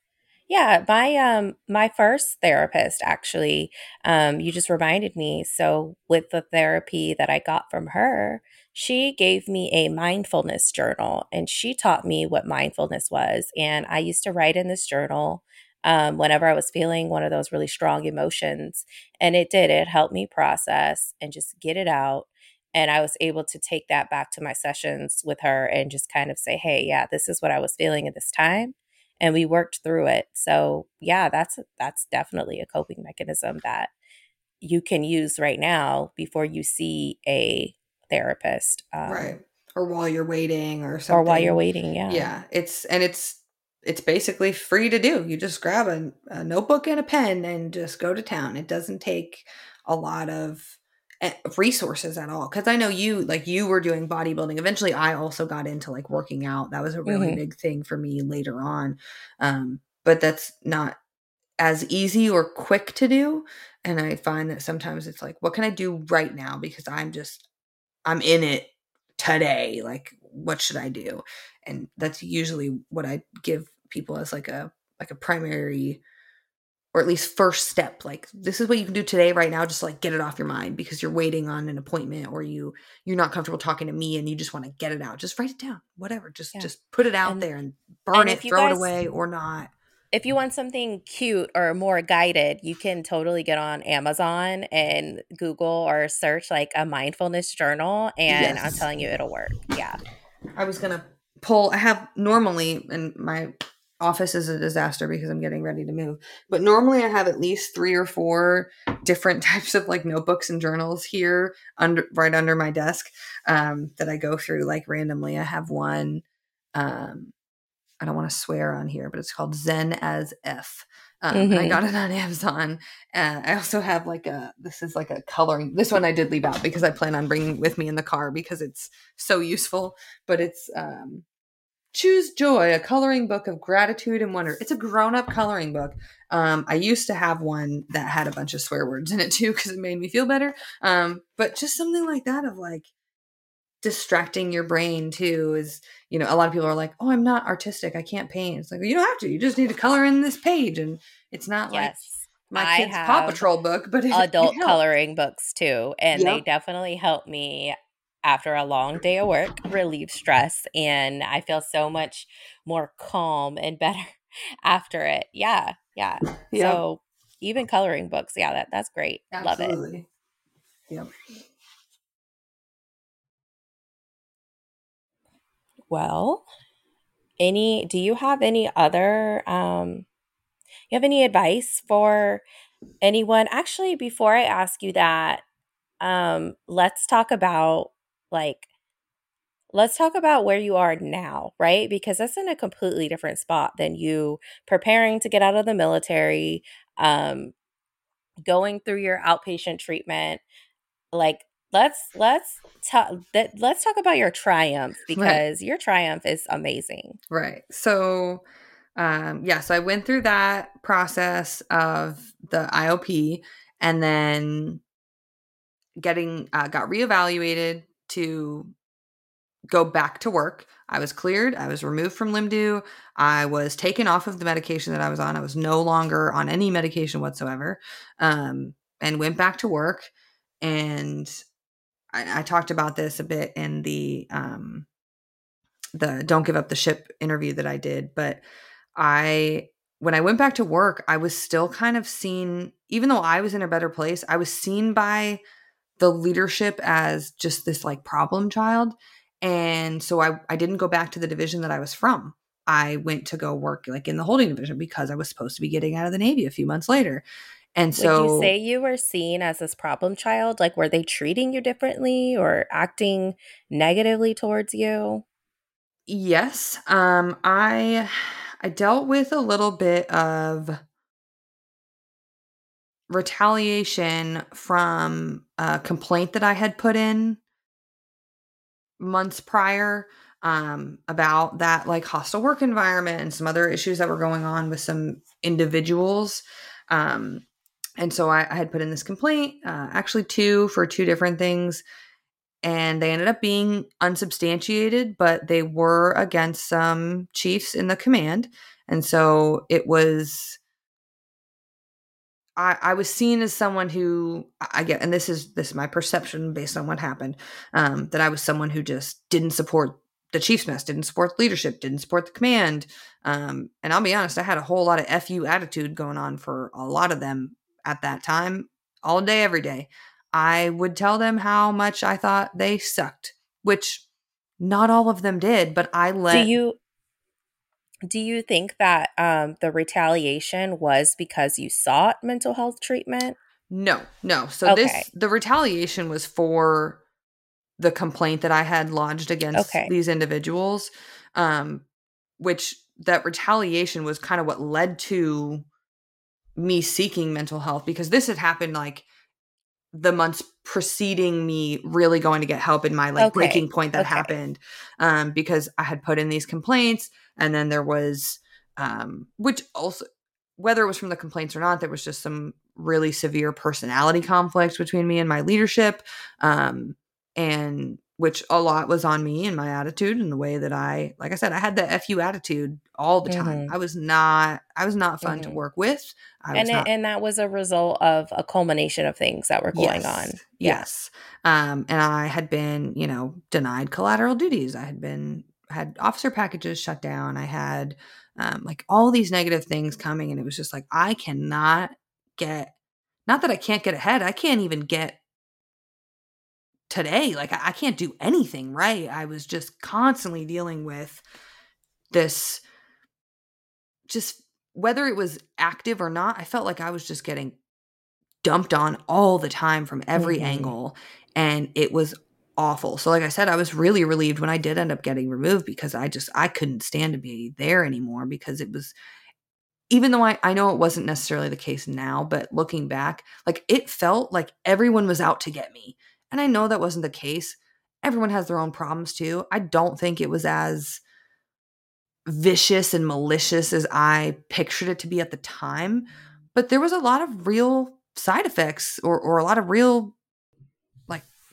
Yeah, my um my first therapist actually um you just reminded me so with the therapy that I got from her, she gave me a mindfulness journal and she taught me what mindfulness was and I used to write in this journal um, whenever I was feeling one of those really strong emotions. And it did, it helped me process and just get it out. And I was able to take that back to my sessions with her and just kind of say, hey, yeah, this is what I was feeling at this time. And we worked through it. So yeah, that's that's definitely a coping mechanism that you can use right now before you see a therapist. Um, right. Or while you're waiting or something. Or while you're waiting, yeah. Yeah. It's and it's it's basically free to do. You just grab a, a, notebook and a pen and just go to town. It doesn't take a lot of resources at all. Cause I know you, like you were doing bodybuilding. Eventually I also got into like working out. That was a really mm-hmm. big thing for me later on. Um, but that's not as easy or quick to do. And I find that sometimes it's like, what can I do right now? Because I'm just, I'm in it today. Like, what should I do? and that's usually what i give people as like a like a primary or at least first step like this is what you can do today right now just like get it off your mind because you're waiting on an appointment or you you're not comfortable talking to me and you just want to get it out just write it down whatever just yeah. just put it out and, there and burn and it throw guys, it away or not if you want something cute or more guided, you can totally get on Amazon and Google or search like a mindfulness journal, and yes. I'm telling you, it'll work. Yeah. I was gonna pull. I have normally in my office is a disaster because I'm getting ready to move. But normally I have at least three or four different types of like notebooks and journals here under right under my desk um, that I go through like randomly. I have one. Um, I don't want to swear on here, but it's called Zen as F. Um, mm-hmm. I got it on Amazon. Uh, I also have like a this is like a coloring. This one I did leave out because I plan on bringing with me in the car because it's so useful. But it's um, Choose Joy, a coloring book of gratitude and wonder. It's a grown up coloring book. Um, I used to have one that had a bunch of swear words in it too because it made me feel better. Um, but just something like that of like distracting your brain too is, you know, a lot of people are like, oh, I'm not artistic. I can't paint. It's like, you don't have to. You just need to color in this page. And it's not yes. like my kid's Paw Patrol book, but adult coloring books too. And yep. they definitely help me after a long day of work, relieve stress, and I feel so much more calm and better after it. Yeah, yeah. So even coloring books, yeah, that that's great. Absolutely. Love it. Yep. Well, any do you have any other um you have any advice for anyone? Actually, before I ask you that, um let's talk about like let's talk about where you are now, right? Because that's in a completely different spot than you preparing to get out of the military, um, going through your outpatient treatment. Like, let's let's talk that let's talk about your triumph because right. your triumph is amazing. Right. So um yeah, so I went through that process of the IOP and then getting uh, got reevaluated to go back to work. I was cleared. I was removed from LIMDU. I was taken off of the medication that I was on. I was no longer on any medication whatsoever um, and went back to work. And I, I, talked about this a bit in the um, the don't give up the ship interview that I did. But I when I went back to work, I was still kind of seen, even though I was in a better place, I was seen by the leadership as just this like problem child. And so I, I didn't go back to the division that I was from. I went to go work like in the holding division because I was supposed to be getting out of the Navy a few months later. And so Would you say you were seen as this problem child? Like were they treating you differently or acting negatively towards you? Yes. Um I I dealt with a little bit of retaliation from a complaint that I had put in months prior um, about that like hostile work environment and some other issues that were going on with some individuals. Um, and so I, I, had put in this complaint, uh, actually two for two different things, and they ended up being unsubstantiated, but they were against some chiefs in the command. And so it was I, I was seen as someone who I get, and this is this is my perception based on what happened, um, that I was someone who just didn't support the chief's mess, didn't support leadership, didn't support the command. Um, and I'll be honest, I had a whole lot of fu attitude going on for a lot of them at that time, all day, every day. I would tell them how much I thought they sucked, which not all of them did, but I let. Do you do you think that um, the retaliation was because you sought mental health treatment? No, no. So okay. this the retaliation was for the complaint that I had lodged against okay. these individuals, um, which that retaliation was kind of what led to me seeking mental health because this had happened like the months preceding me really going to get help in my like okay. breaking point that okay. happened um because i had put in these complaints and then there was um which also whether it was from the complaints or not there was just some really severe personality conflicts between me and my leadership um and which a lot was on me and my attitude and the way that I, like I said, I had the fu attitude all the time. Mm-hmm. I was not, I was not fun mm-hmm. to work with. I and it, not, and that was a result of a culmination of things that were going yes, on. Yes. Um, and I had been, you know, denied collateral duties. I had been had officer packages shut down. I had um, like all these negative things coming, and it was just like I cannot get. Not that I can't get ahead. I can't even get today. Like I, I can't do anything right. I was just constantly dealing with this. Just whether it was active or not, I felt like I was just getting dumped on all the time from every mm-hmm. angle, and it was awful. So like I said, I was really relieved when I did end up getting removed because I just I couldn't stand to be there anymore because it was even though I, I know it wasn't necessarily the case now, but looking back, like it felt like everyone was out to get me. And I know that wasn't the case. Everyone has their own problems too. I don't think it was as vicious and malicious as I pictured it to be at the time, mm-hmm. but there was a lot of real side effects or or a lot of real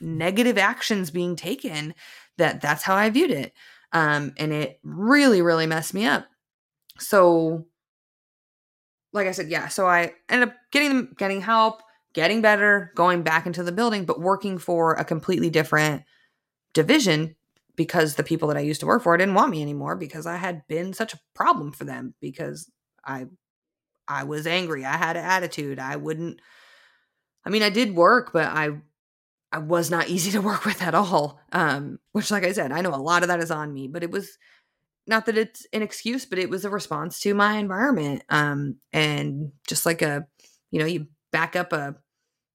negative actions being taken that that's how i viewed it. Um and it really really messed me up. So like i said yeah so i ended up getting getting help getting better going back into the building but working for a completely different division because the people that i used to work for didn't want me anymore because i had been such a problem for them because i i was angry. I had an attitude. I wouldn't i mean i did work but i I was not easy to work with at all. Um, which, like I said, I know a lot of that is on me, but it was not that it's an excuse, but it was a response to my environment. Um, and just like a, you know, you back up a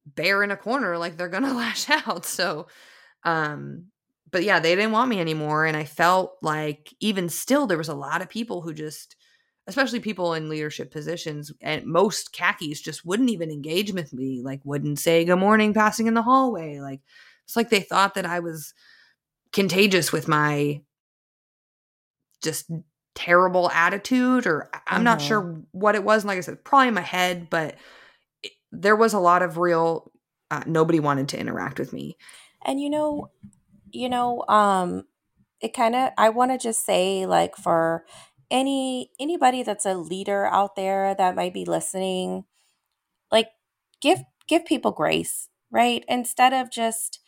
bear in a corner, like they're gonna lash out. So, um, but yeah, they didn't want me anymore, and I felt like even still there was a lot of people who just especially people in leadership positions and most khakis just wouldn't even engage with me like wouldn't say good morning passing in the hallway like it's like they thought that i was contagious with my just terrible attitude or i'm mm-hmm. not sure what it was like i said probably in my head but it, there was a lot of real uh, nobody wanted to interact with me and you know you know um it kind of i want to just say like for any anybody that's a leader out there that might be listening like give give people grace right? Instead of just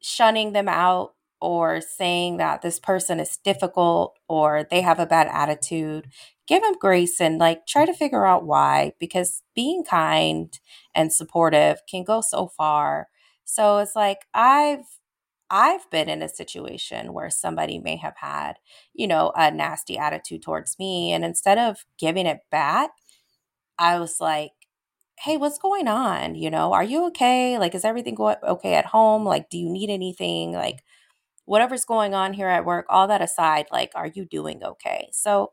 shunning them out or saying that this person is difficult or they have a bad attitude give them grace and like try to figure out why because being kind and supportive can go so far. So it's like i've I've been in a situation where somebody may have had, you know, a nasty attitude towards me. And instead of giving it back, I was like, hey, what's going on? You know, are you okay? Like, is everything going okay at home? Like, do you need anything? Like, whatever's going on here at work, all that aside, like, are you doing okay? So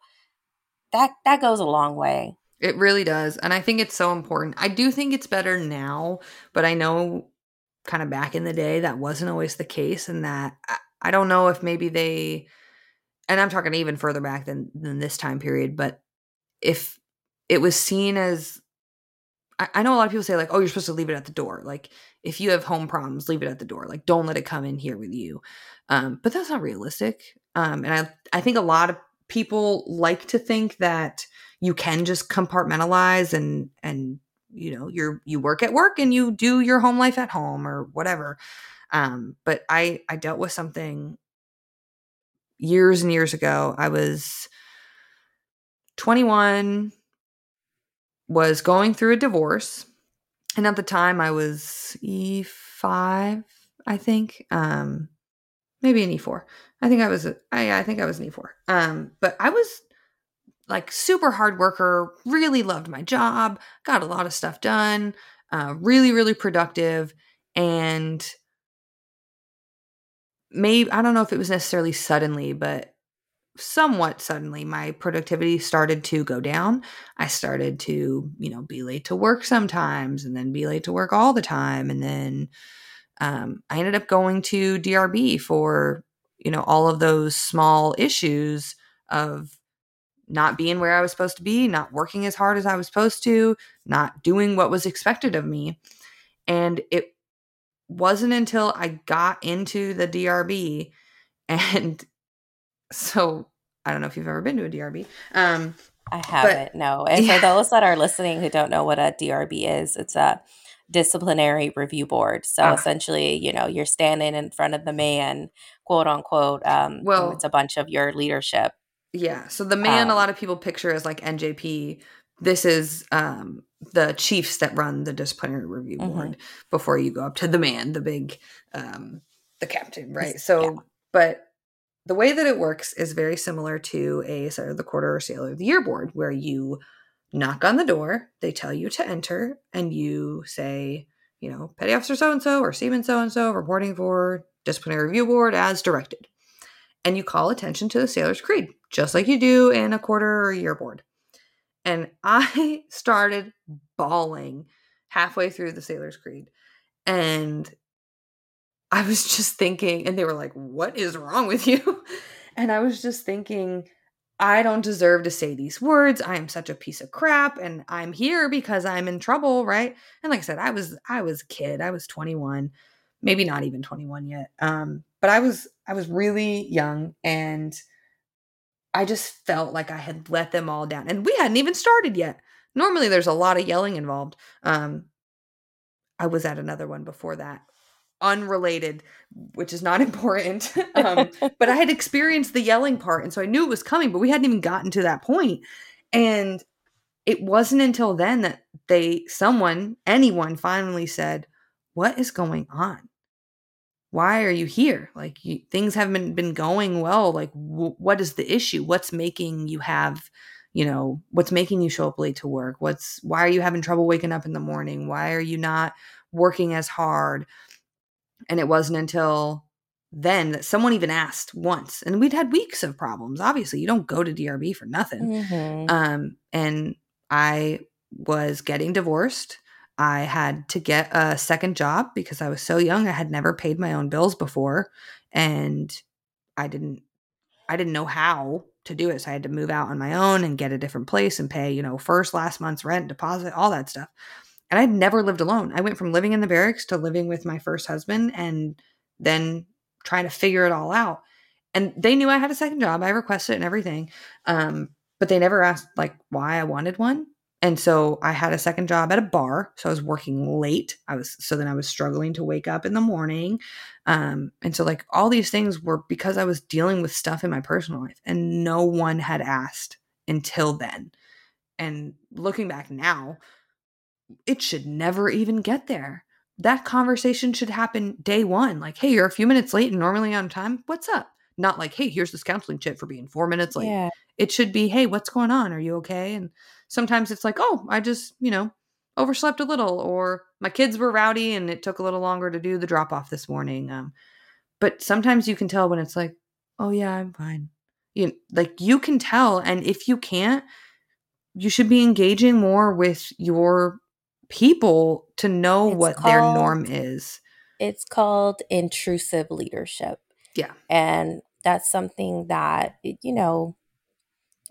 that that goes a long way. It really does. And I think it's so important. I do think it's better now, but I know kind of back in the day that wasn't always the case and that I, I don't know if maybe they and I'm talking even further back than than this time period, but if it was seen as I, I know a lot of people say like, oh, you're supposed to leave it at the door. Like if you have home problems, leave it at the door. Like don't let it come in here with you. Um, but that's not realistic. Um, and I I think a lot of people like to think that you can just compartmentalize and and you know you're you work at work and you do your home life at home or whatever um but i i dealt with something years and years ago. I was 21 was going through a divorce and at the time i was e5 i think um maybe an e4 i think i was I, I think i was an e4 um but i was like super hard worker, really loved my job, got a lot of stuff done, uh, really, really productive. And maybe, I don't know if it was necessarily suddenly, but somewhat suddenly my productivity started to go down. I started to, you know, be late to work sometimes and then be late to work all the time. And then um, I ended up going to DRB for, you know, all of those small issues of not being where I was supposed to be, not working as hard as I was supposed to, not doing what was expected of me. And it wasn't until I got into the DRB and so I don't know if you've ever been to a DRB. Um I haven't, but, no. And yeah. for those that are listening who don't know what a DRB is, it's a disciplinary review board. So Ah. essentially, you know, you're standing in front of the man, quote unquote. Um, well, it's a bunch of your leadership. Yeah. So the man a Um, lot of people picture as like NJP. This is um, the chiefs that run the disciplinary review Mhm. board before you go up to the man, the big, um, the captain, right? So, yeah. but the way that it works is very similar to a Sailor of the Quarter or Sailor of the Year board, where you knock on the door, they tell you to enter, and you say, you know, Petty Officer so and so or Seaman so and so reporting for disciplinary review board as directed. And you call attention to the Sailor's Creed, just like you do in a quarter or year board. And I started bawling halfway through the Sailor's Creed. And I was just thinking, and they were like, What is wrong with you? And I was just thinking, I don't deserve to say these words. I am such a piece of crap and I'm here because I'm in trouble, right? And like I said, I was I was a kid. I was 21, maybe not even 21 yet. Um but I was I was really young and I just felt like I had let them all down. And we hadn't even started yet. Normally there's a lot of yelling involved. Um I was at another one before that. Unrelated, which is not important. um but I had experienced the yelling part, and so I knew it was coming, but we hadn't even gotten to that point. And it wasn't until then that they, someone, anyone finally said, What is going on? Why are you here? Like, you, things haven't been going well. Like, w- what is the issue? What's making you have, you know, what's making you show up late to work? What's, why are you having trouble waking up in the morning? Why are you not working as hard? And it wasn't until then that someone even asked once and we'd had weeks of problems obviously you don't go to drb for nothing Mhm. um and i was getting divorced i had to get a second job because i was so young i had never paid my own bills before and i didn't i didn't know how to do it so i had to move out on my own and get a different place and pay you know first last month's rent deposit all that stuff. And i'd never lived alone. I went from living in the barracks to living with my first husband and then trying to figure it all out. And they knew i had a second job. I requested it and everything um, but they never asked like why i wanted one and so i had a second job at a bar so i was working late. I was so then i was struggling to wake up in the morning. Um, and so like all these things were because i was dealing with stuff in my personal life and no one had asked until then. And looking back now it should never even get there. That conversation should happen day one like hey you're a few minutes late and normally on time. What's up? Not like hey here's this counseling chit for being four minutes late. Yeah. it should be hey what's going on? Are you okay? And sometimes it's like oh i just you know overslept a little or my kids were rowdy and it took a little longer to do the drop off this morning um but sometimes you can tell when it's like oh yeah i'm fine you like you can tell and if you can't you should be engaging more with your people to know It's what their norm is It's called intrusive leadership. Yeah. And that's something that, you know,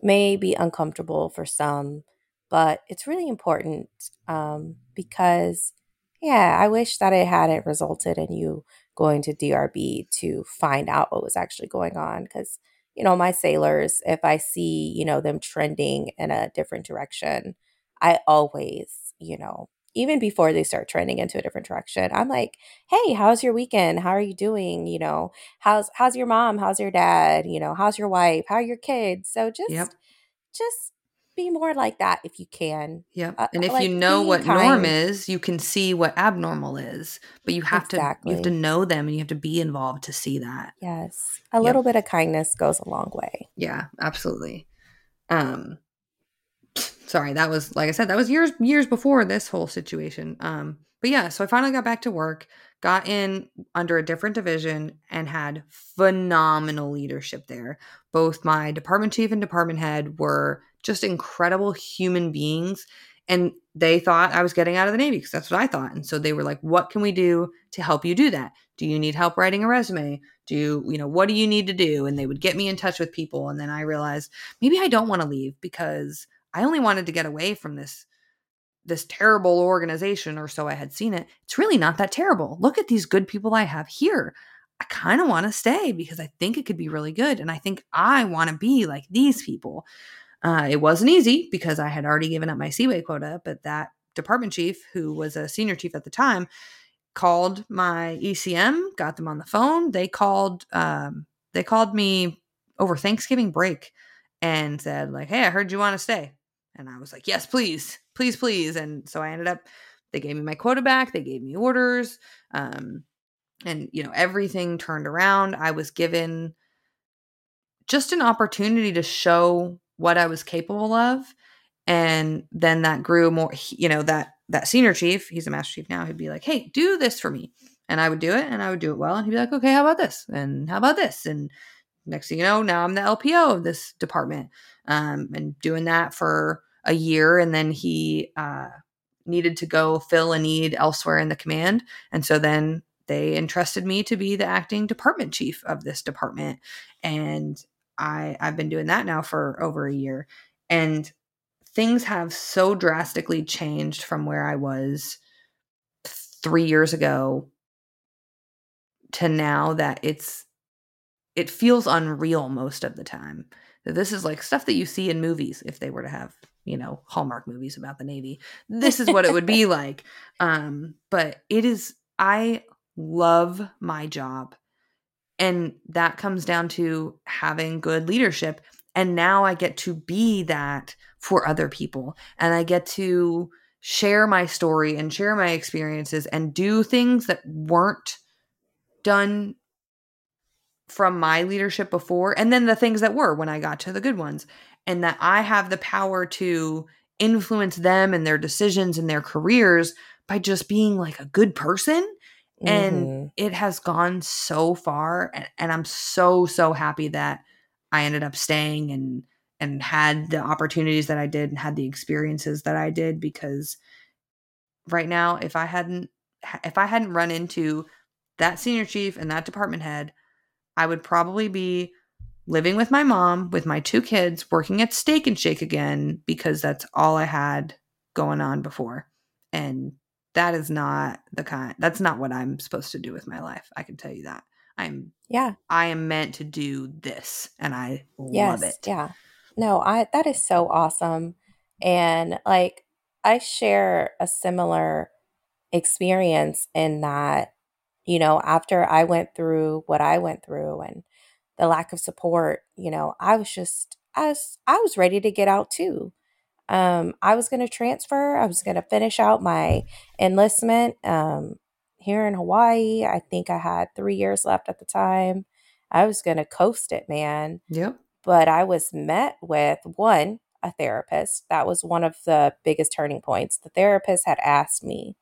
may be uncomfortable for some, but it's really important um, because, yeah, I wish that it hadn't resulted in you going to DRB to find out what was actually going on. Because, you know, my sailors, if I see, you know, them trending in a different direction, I always, you know, even before they start trending into a different direction, I'm like, hey, how's your weekend? How are you doing? You know, how's how's your mom? How's your dad? You know, how's your wife? How are your kids? So just Yep. just be more like that if you can. Yep. Uh, and if like, you know what norm is, you can see what abnormal is. But you have to you have to know them and you have to be involved to see that. Yes. A Yep. little bit of kindness goes a long way. Yeah, absolutely. Um sorry, that was like I said, that was years years before this whole situation. Um but yeah, so I finally got back to work, got in under a different division and had phenomenal leadership there. Both my department chief and department head were just incredible human beings and they thought I was getting out of the Navy because that's what I thought. And so they were like, "What can we do to help you do that? Do you need help writing a resume? Do you, you know, what do you need to do?" And they would get me in touch with people and then I realized maybe I don't want to leave because I only wanted to get away from this this terrible organization or so I had seen it. It's really not that terrible. Look at these good people I have here. I kind of want to stay because I think it could be really good and I think I want to be like these people. Uh, it wasn't easy because I had already given up my C-WAY quota, but that department chief, who was a senior chief at the time, called my ECM, got them on the phone. They called um, they called me over Thanksgiving break and said like, "Hey, I heard you want to stay." And I was like, "Yes, please. Please, please." And so I ended up they gave me my quota back, they gave me orders. Um, and you know, everything turned around. I was given just an opportunity to show what I was capable of. And then that grew more, you know, that that senior chief, he's a master chief now, he'd be like, "Hey, do this for me." And I would do it and I would do it well and he'd be like, "Okay, how about this?" And how about this? And next thing you know, now I'm the LPO of this department. Um, and doing that for a year and then he uh, needed to go fill a need elsewhere in the command. And so then they entrusted me to be the acting department chief of this department. And I I've been doing that now for over a year. And things have so drastically changed from where I was 3 years ago to now that it's it feels unreal most of the time. This is like stuff that you see in movies if they were to have, you know, Hallmark movies about the Navy. This is what it would be like. Um, but it is I love my job. And that comes down to having good leadership. And now I get to be that for other people. And I get to share my story and share my experiences and do things that weren't done from my leadership before. And then the things that were when I got to the good ones. And that I have the power to influence them and their decisions and their careers by just being like a good person and mm-hmm. it has gone so far and, and i'm so so happy that i ended up staying and and had the opportunities that i did and had the experiences that i did because right now if i hadn't if i hadn't run into that senior chief and that department head i would probably be living with my mom with my two kids working at steak and shake again because that's all i had going on before. And that is not the kind that's not what i'm supposed to do with my life i can tell you that. I'm yeah. I am meant to do this and i yes, love it. yeah. No i that is so awesome. And like i share a similar experience in that you know after i went through what i went through and the lack of support you know i was just i was i was ready to get out too um, I was going to transfer. I was going to finish out my enlistment um, here in Hawaii. I think I had three years left at the time. I was going to coast it, man. Yep. But I was met with one, a therapist. That was one of the biggest turning points. The therapist had asked me,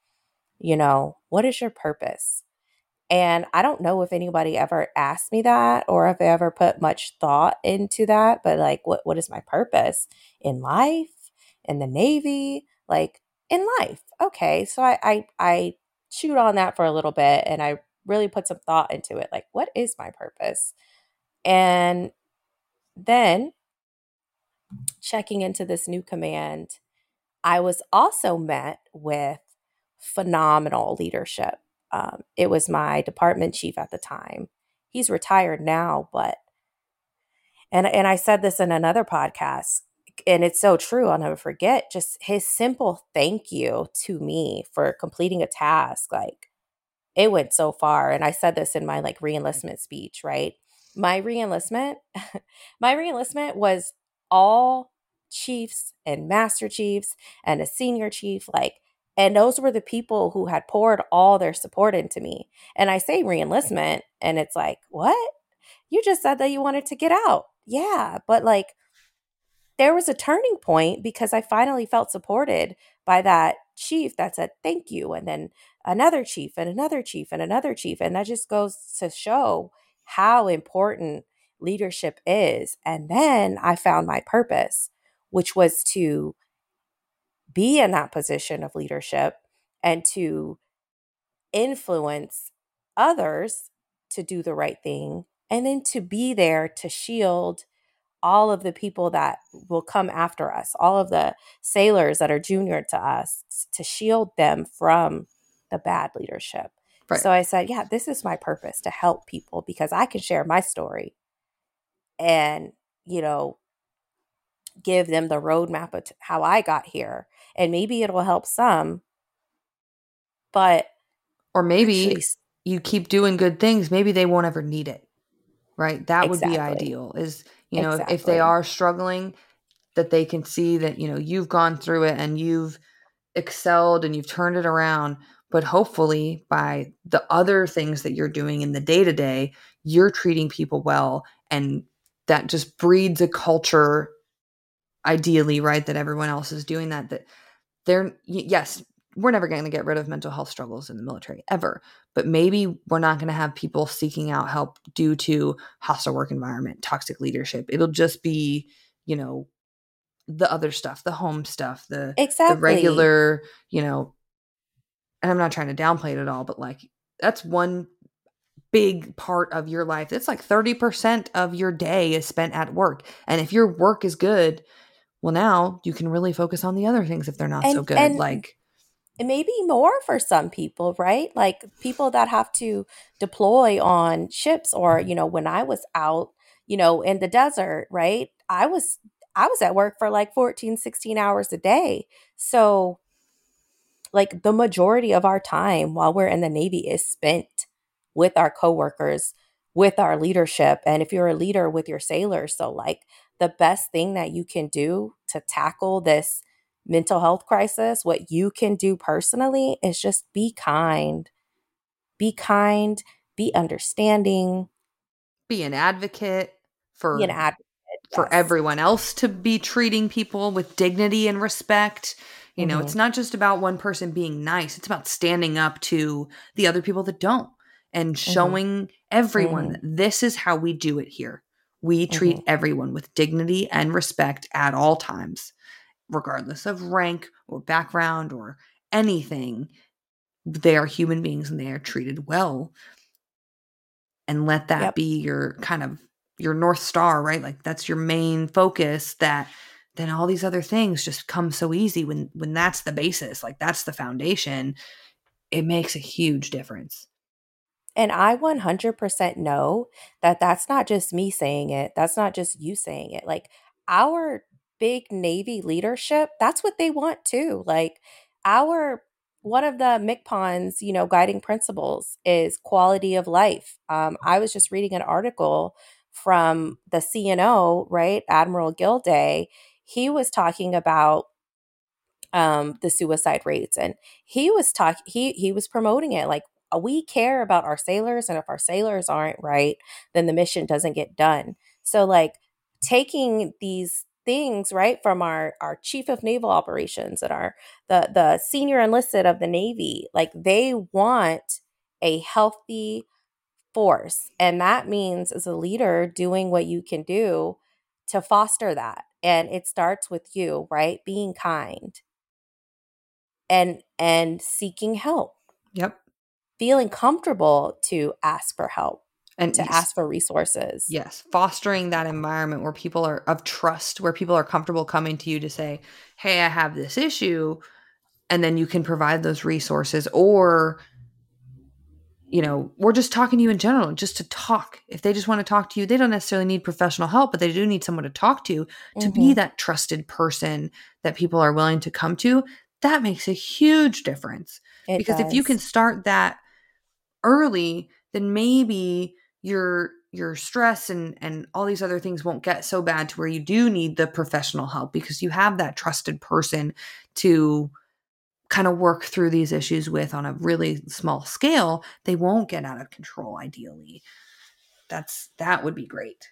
you know, what is your purpose? And I don't know if anybody ever asked me that or if I ever put much thought into that, but like what what is my purpose in life? in the Navy, like in life. Okay. So I, I, I chewed on that for a little bit and I really put some thought into it. Like, what is my purpose? And then checking into this new command, I was also met with phenomenal leadership. Um, it was my department chief at the time. He's retired now, but and and I said this in another podcast and it's so true. I'll never forget just his simple thank you to me for completing a task. Like it went so far. And I said this in my like reenlistment speech, right? My reenlistment, my reenlistment was all chiefs and master chiefs and a senior chief. Like, and those were the people who had poured all their support into me. And I say reenlistment, and it's like, what? You just said that you wanted to get out. Yeah. But like, there was a turning point because I finally felt supported by that chief that said thank you and then another chief and another chief and another chief and that just goes to show how important leadership is and then I found my purpose which was to be in that position of leadership and to influence others to do the right thing and then to be there to shield all of the people that will come after us, all of the sailors that are junior to us, to shield them from the bad leadership. Right. So I said, yeah, this is my purpose to help people because I can share my story and, you know, give them the roadmap of how I got here and maybe it'll help some but or maybe you keep doing good things maybe they won't ever need it right? That would be ideal is you know if, if they are struggling that they can see that you know you've gone through it and you've excelled and you've turned it around but hopefully by the other things that you're doing in the day to day you're treating people well and that just breeds a culture ideally right that everyone else is doing that that they're yes we're never going to get rid of mental health struggles in the military ever but maybe we're not going to have people seeking out help due to hostile work environment toxic leadership. It'll just be you know the other stuff the home stuff the exactly. the regular you know and i'm not trying to downplay it at all but like that's one big part of your life. It's like 30% of your day is spent at work and if your work is good well now you can really focus on the other things if they're not so good and like and maybe more for some people, right? Like people that have to deploy on ships or, mm-hmm. you know, when I was out, you know, in the desert, right? I was I was at work for like 14, 16 hours a day. So like the majority of our time while we're in the Navy is spent with our coworkers, with our leadership, and if you're a leader with your sailors, so like the best thing that you can do to tackle this mental health crisis, what you can do personally is just be kind. Be kind, be understanding, be an advocate for an advocate. for yes. everyone else to be treating people with dignity and respect. You know, Mhm. it's not just about one person being nice, it's about standing up to the other people that don't and showing everyone that this is how we do it here. We treat mm-hmm. everyone with dignity and respect at all times, regardless of rank or background or anything. They are human beings and they are treated well. And let that Yep. be your kind of your north star, right? Like that's your main focus that then all these other things just come so easy when when that's the basis, like that's the foundation. It makes a huge difference. And I 100% know that that's not just me saying it. That's not just you saying it. Like our big Navy leadership, that's what they want too. Like our one of the MCPON's, you know, guiding principles is quality of life. Um, I was just reading an article from the CNO, right, Admiral Gilday. He was talking about um, the suicide rates, and he was talking. He he was promoting it like Uh, we care about our sailors, and if our sailors aren't right, then the mission doesn't get done. So like taking these things right from our our chief of naval operations and our the the senior enlisted of the navy like they want a healthy force and that means as a leader doing what you can do to foster that and it starts with you right being kind and and seeking help Yep. Feeling comfortable to ask for help And to yes, ask for resources yes, fostering that environment where people are of trust, where people are comfortable coming to you to say, "Hey, I have this issue." And then you can provide those resources or you know, we're just talking to you in general, just to talk. If they just want to talk to you, they don't necessarily need professional help, but they do need someone to talk to to be Mhm. that trusted person that people are willing to come to. That makes a huge difference. It because if you can start that early, then maybe your your stress and and all these other things won't get so bad to where you do need the professional help because you have that trusted person to kind of work through these issues with on a really small scale they won't get out of control ideally. That's that would be great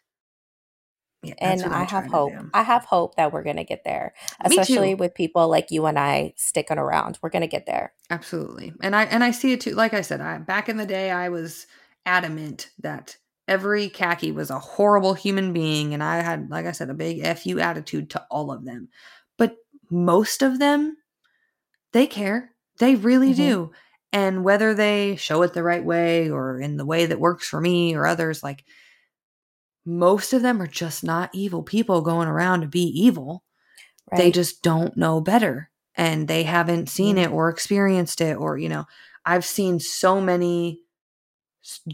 yeah, and I'm have hope. I have hope that we're going to get there, especially with people like you and I sticking around. We're going to get there. Absolutely. And I and I see it too. Like I said, I back in the day I was adamant that every khaki was a horrible human being and I had like I said a big fu attitude to all of them. But most of them they care. They really Mhm. do. And whether they show it the right way or in the way that works for me or others like most of them are just not evil people going around to be evil Right. they just don't know better and they haven't seen Mhm. it or experienced it or you know i've seen so many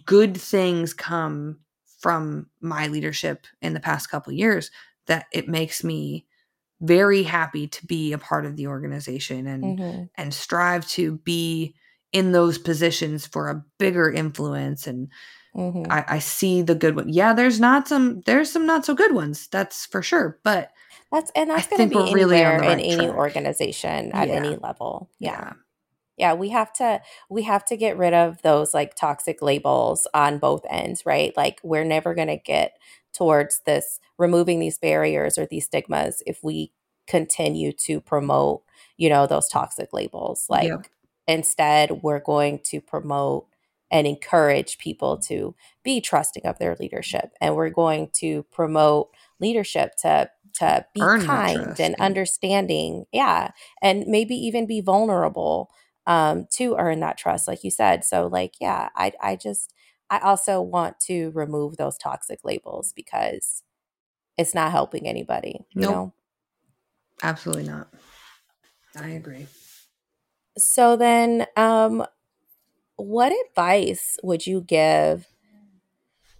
good things come from my leadership in the past couple years that it makes me very happy to be a part of the organization and Mhm. and strive to be in those positions for a bigger influence and Mhm. I, I see the good one. Yeah, there's not some there's some not so good ones, that's for sure. But That's and I that's going to think be we're really on in right any track. organization at Yeah. any level. Yeah. yeah. Yeah, we have to we have to get rid of those like toxic labels on both ends, right? Like we're never going to get towards this removing these barriers or these stigmas if we continue to promote, you know, those toxic labels. Like Yep. instead we're going to promote and encourage people to be trusting of their leadership and we're going to promote leadership to to be Earn kind and understanding yeah and maybe even be vulnerable um to earn that trust like you said so like yeah i i just i also want to remove those toxic labels because it's not helping anybody you Nope. know Absolutely not. I agree. so then um what advice would you give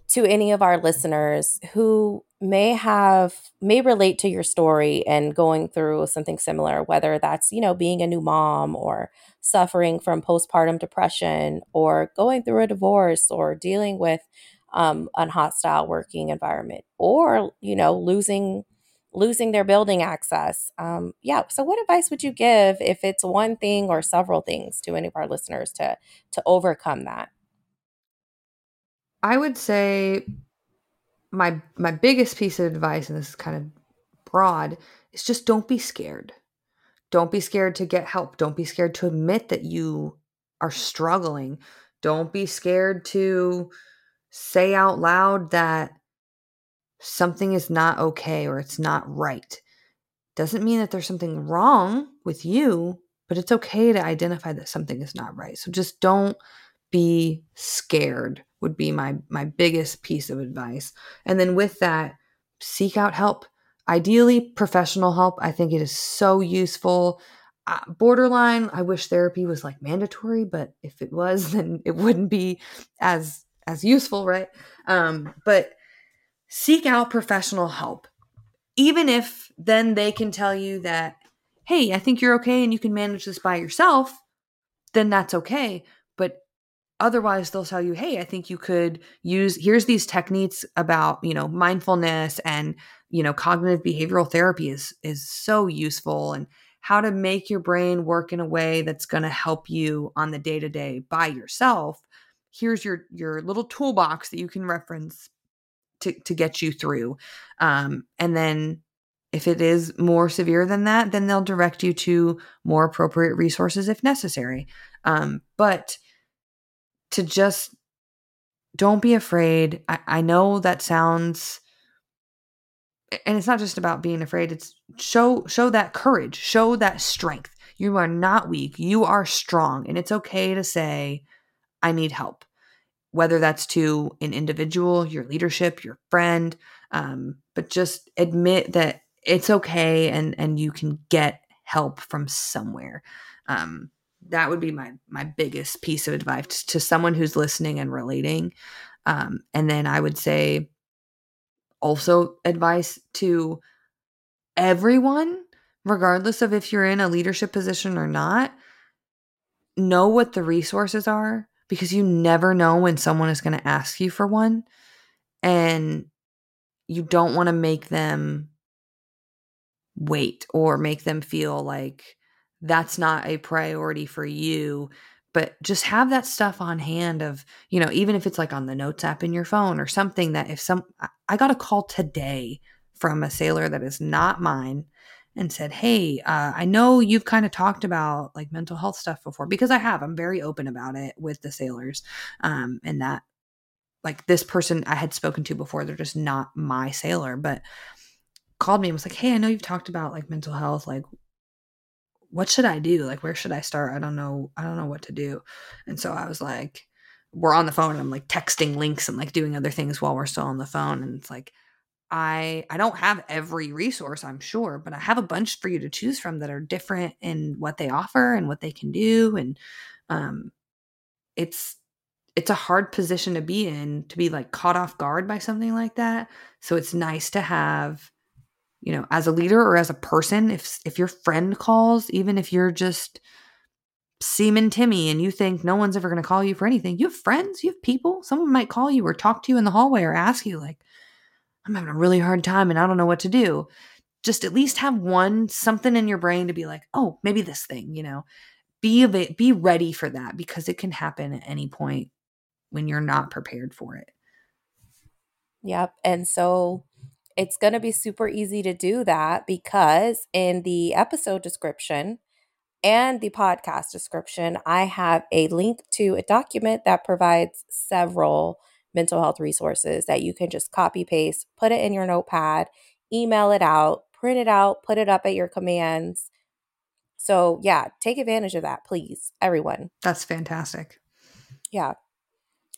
to any of our listeners who may have may relate to your story and going through something similar whether that's you know being a new mom or suffering from postpartum depression or going through a divorce or dealing with um, an hostile working environment or you know losing losing their building access um, yeah so what advice would you give if it's one thing or several things to any of our listeners to to overcome that I would say my my biggest piece of advice, and this is kind of broad, is just don't be scared. Don't be scared to get help. Don't be scared to admit that you are struggling. Don't be scared to say out loud that something is not okay or it's not right. Doesn't mean that there's something wrong with you, but it's okay to identify that something is not right. So just don't be scared would be my my biggest piece of advice. And then with that, seek out help. Ideally professional help. I think it is so useful. Uh, borderline, I wish therapy was like mandatory, but if it was then it wouldn't be as as useful, right? Um but seek out professional help. Even if then they can tell you that hey, I think you're okay and you can manage this by yourself, then that's okay. But otherwise they'll tell you hey i think you could use here's these techniques about you know mindfulness and you know cognitive behavioral therapy is is so useful and how to make your brain work in a way that's going to help you on the day to day by yourself here's your your little toolbox that you can reference to to get you through um and then if it is more severe than that then they'll direct you to more appropriate resources if necessary um but to just don't be afraid. I, I know that sounds and it's not just about being afraid, it's show show that courage, show that strength. You are not weak. You are strong. And it's okay to say, I need help. Whether that's to an individual, your leadership, your friend, um, but just admit that it's okay and and you can get help from somewhere. Um, that would be my my biggest piece of advice to someone who's listening and relating um, and then i would say also advice to everyone regardless of if you're in a leadership position or not know what the resources are because you never know when someone is going to ask you for one and you don't want to make them wait or make them feel like that's not a priority for you but just have that stuff on hand of you know even if it's like on the notes app in your phone or something that if some I- got a call today from a sailor that is not mine and said hey uh, i know you've kind of talked about like mental health stuff before because i have i'm very open about it with the sailors um, and that like this person i had spoken to before they're just not my sailor but called me and was like hey i know you've talked about like mental health like what should I do? Like, where should I start? I don't know. I don't know what to do. And so I was like, we're on the phone and I'm like texting links and like doing other things while we're still on the phone. And it's like, I I don't have every resource, I'm sure, but I have a bunch for you to choose from that are different in what they offer and what they can do. And um it's it's a hard position to be in to be like caught off guard by something like that. So it's nice to have you know, as a leader or as a person, if if your friend calls, even if you're just Seaman Timmy and you think no one's ever going to call you for anything, you have friends, you have people. Someone might call you or talk to you in the hallway or ask you, like, I'm having a really hard time and I don't know what to do. Just at least have one something in your brain to be like, oh, maybe this thing, you know. Be av- be ready for that because it can happen at any point when you're not prepared for it. Yep. And so it's going to be super easy to do that because in the episode description, and the podcast description, I have a link to a document that provides several mental health resources that you can just copy paste, put it in your notepad, email it out, print it out, put it up at your commands. So, yeah, take advantage of that, please, everyone. That's fantastic. Yeah.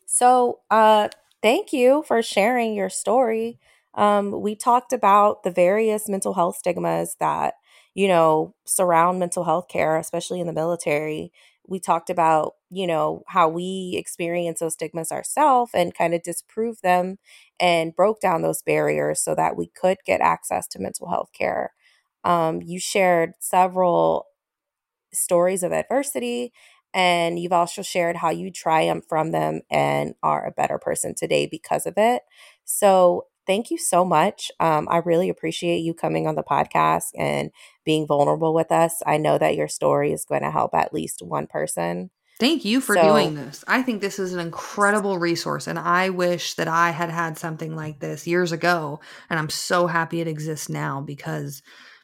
So, uh, thank you for sharing your story. Um, we talked about the various mental health stigmas that you know, surround mental health care, especially in the military. We talked about, you know, how we experience those stigmas ourselves and kind of disprove them and broke down those barriers so that we could get access to mental health care. Um, you shared several stories of adversity and you've also shared how you triumph from them and are a better person today because of it. So thank you so much. Um, I really appreciate you coming on the podcast and being vulnerable with us. I know that your story is going to help at least one person. Thank you for so, doing this. I think this is an incredible resource, and I wish that I had had something like this years ago. And I'm so happy it exists now because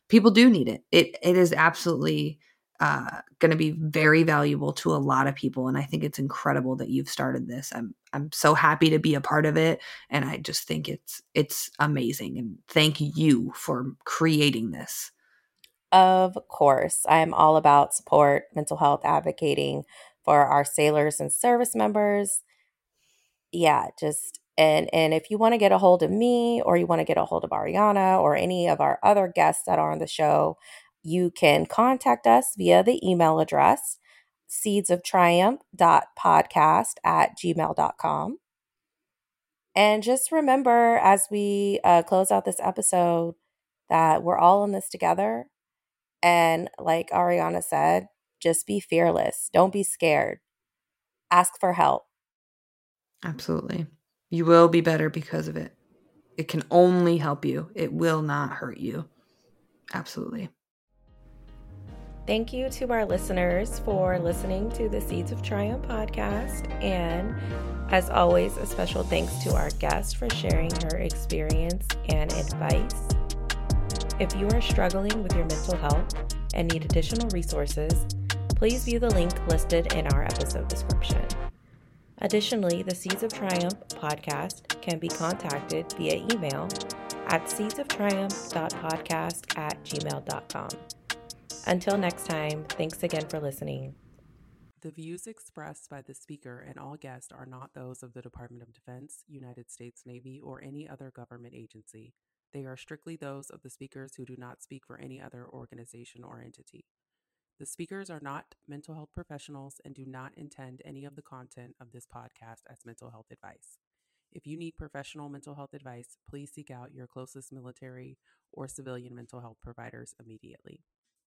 people do need it. It it is absolutely uh, going to be very valuable to a lot of people and i think it's incredible that you've started this i'm i'm so happy to be a part of it and i just think it's it's amazing and thank you for creating this of course i'm all about support mental health advocating for our sailors and service members yeah just and and if you want to get a hold of me or you want to get a hold of Arianna or any of our other guests that are on the show you can contact us via the email address seedsoftriumph.podcast at gmail.com. And just remember as we uh, close out this episode that we're all in this together. And like Arianna said, just be fearless. Don't be scared. Ask for help. Absolutely. You will be better because of it. It can only help you, it will not hurt you. Absolutely. Thank you to our listeners for listening to the Seeds of Triumph podcast. And as always, a special thanks to our guest for sharing her experience and advice. If you are struggling with your mental health and need additional resources, please view the link listed in our episode description. Additionally, the Seeds of Triumph podcast can be contacted via email at seedsoftriumph.podcast at gmail.com. Until next time, thanks again for listening. The views expressed by the speaker and all guests are not those of the Department of Defense, United States Navy, or any other government agency. They are strictly those of the speakers who do not speak for any other organization or entity. The speakers are not mental health professionals and do not intend any of the content of this podcast as mental health advice. If you need professional mental health advice, please seek out your closest military or civilian mental health providers immediately.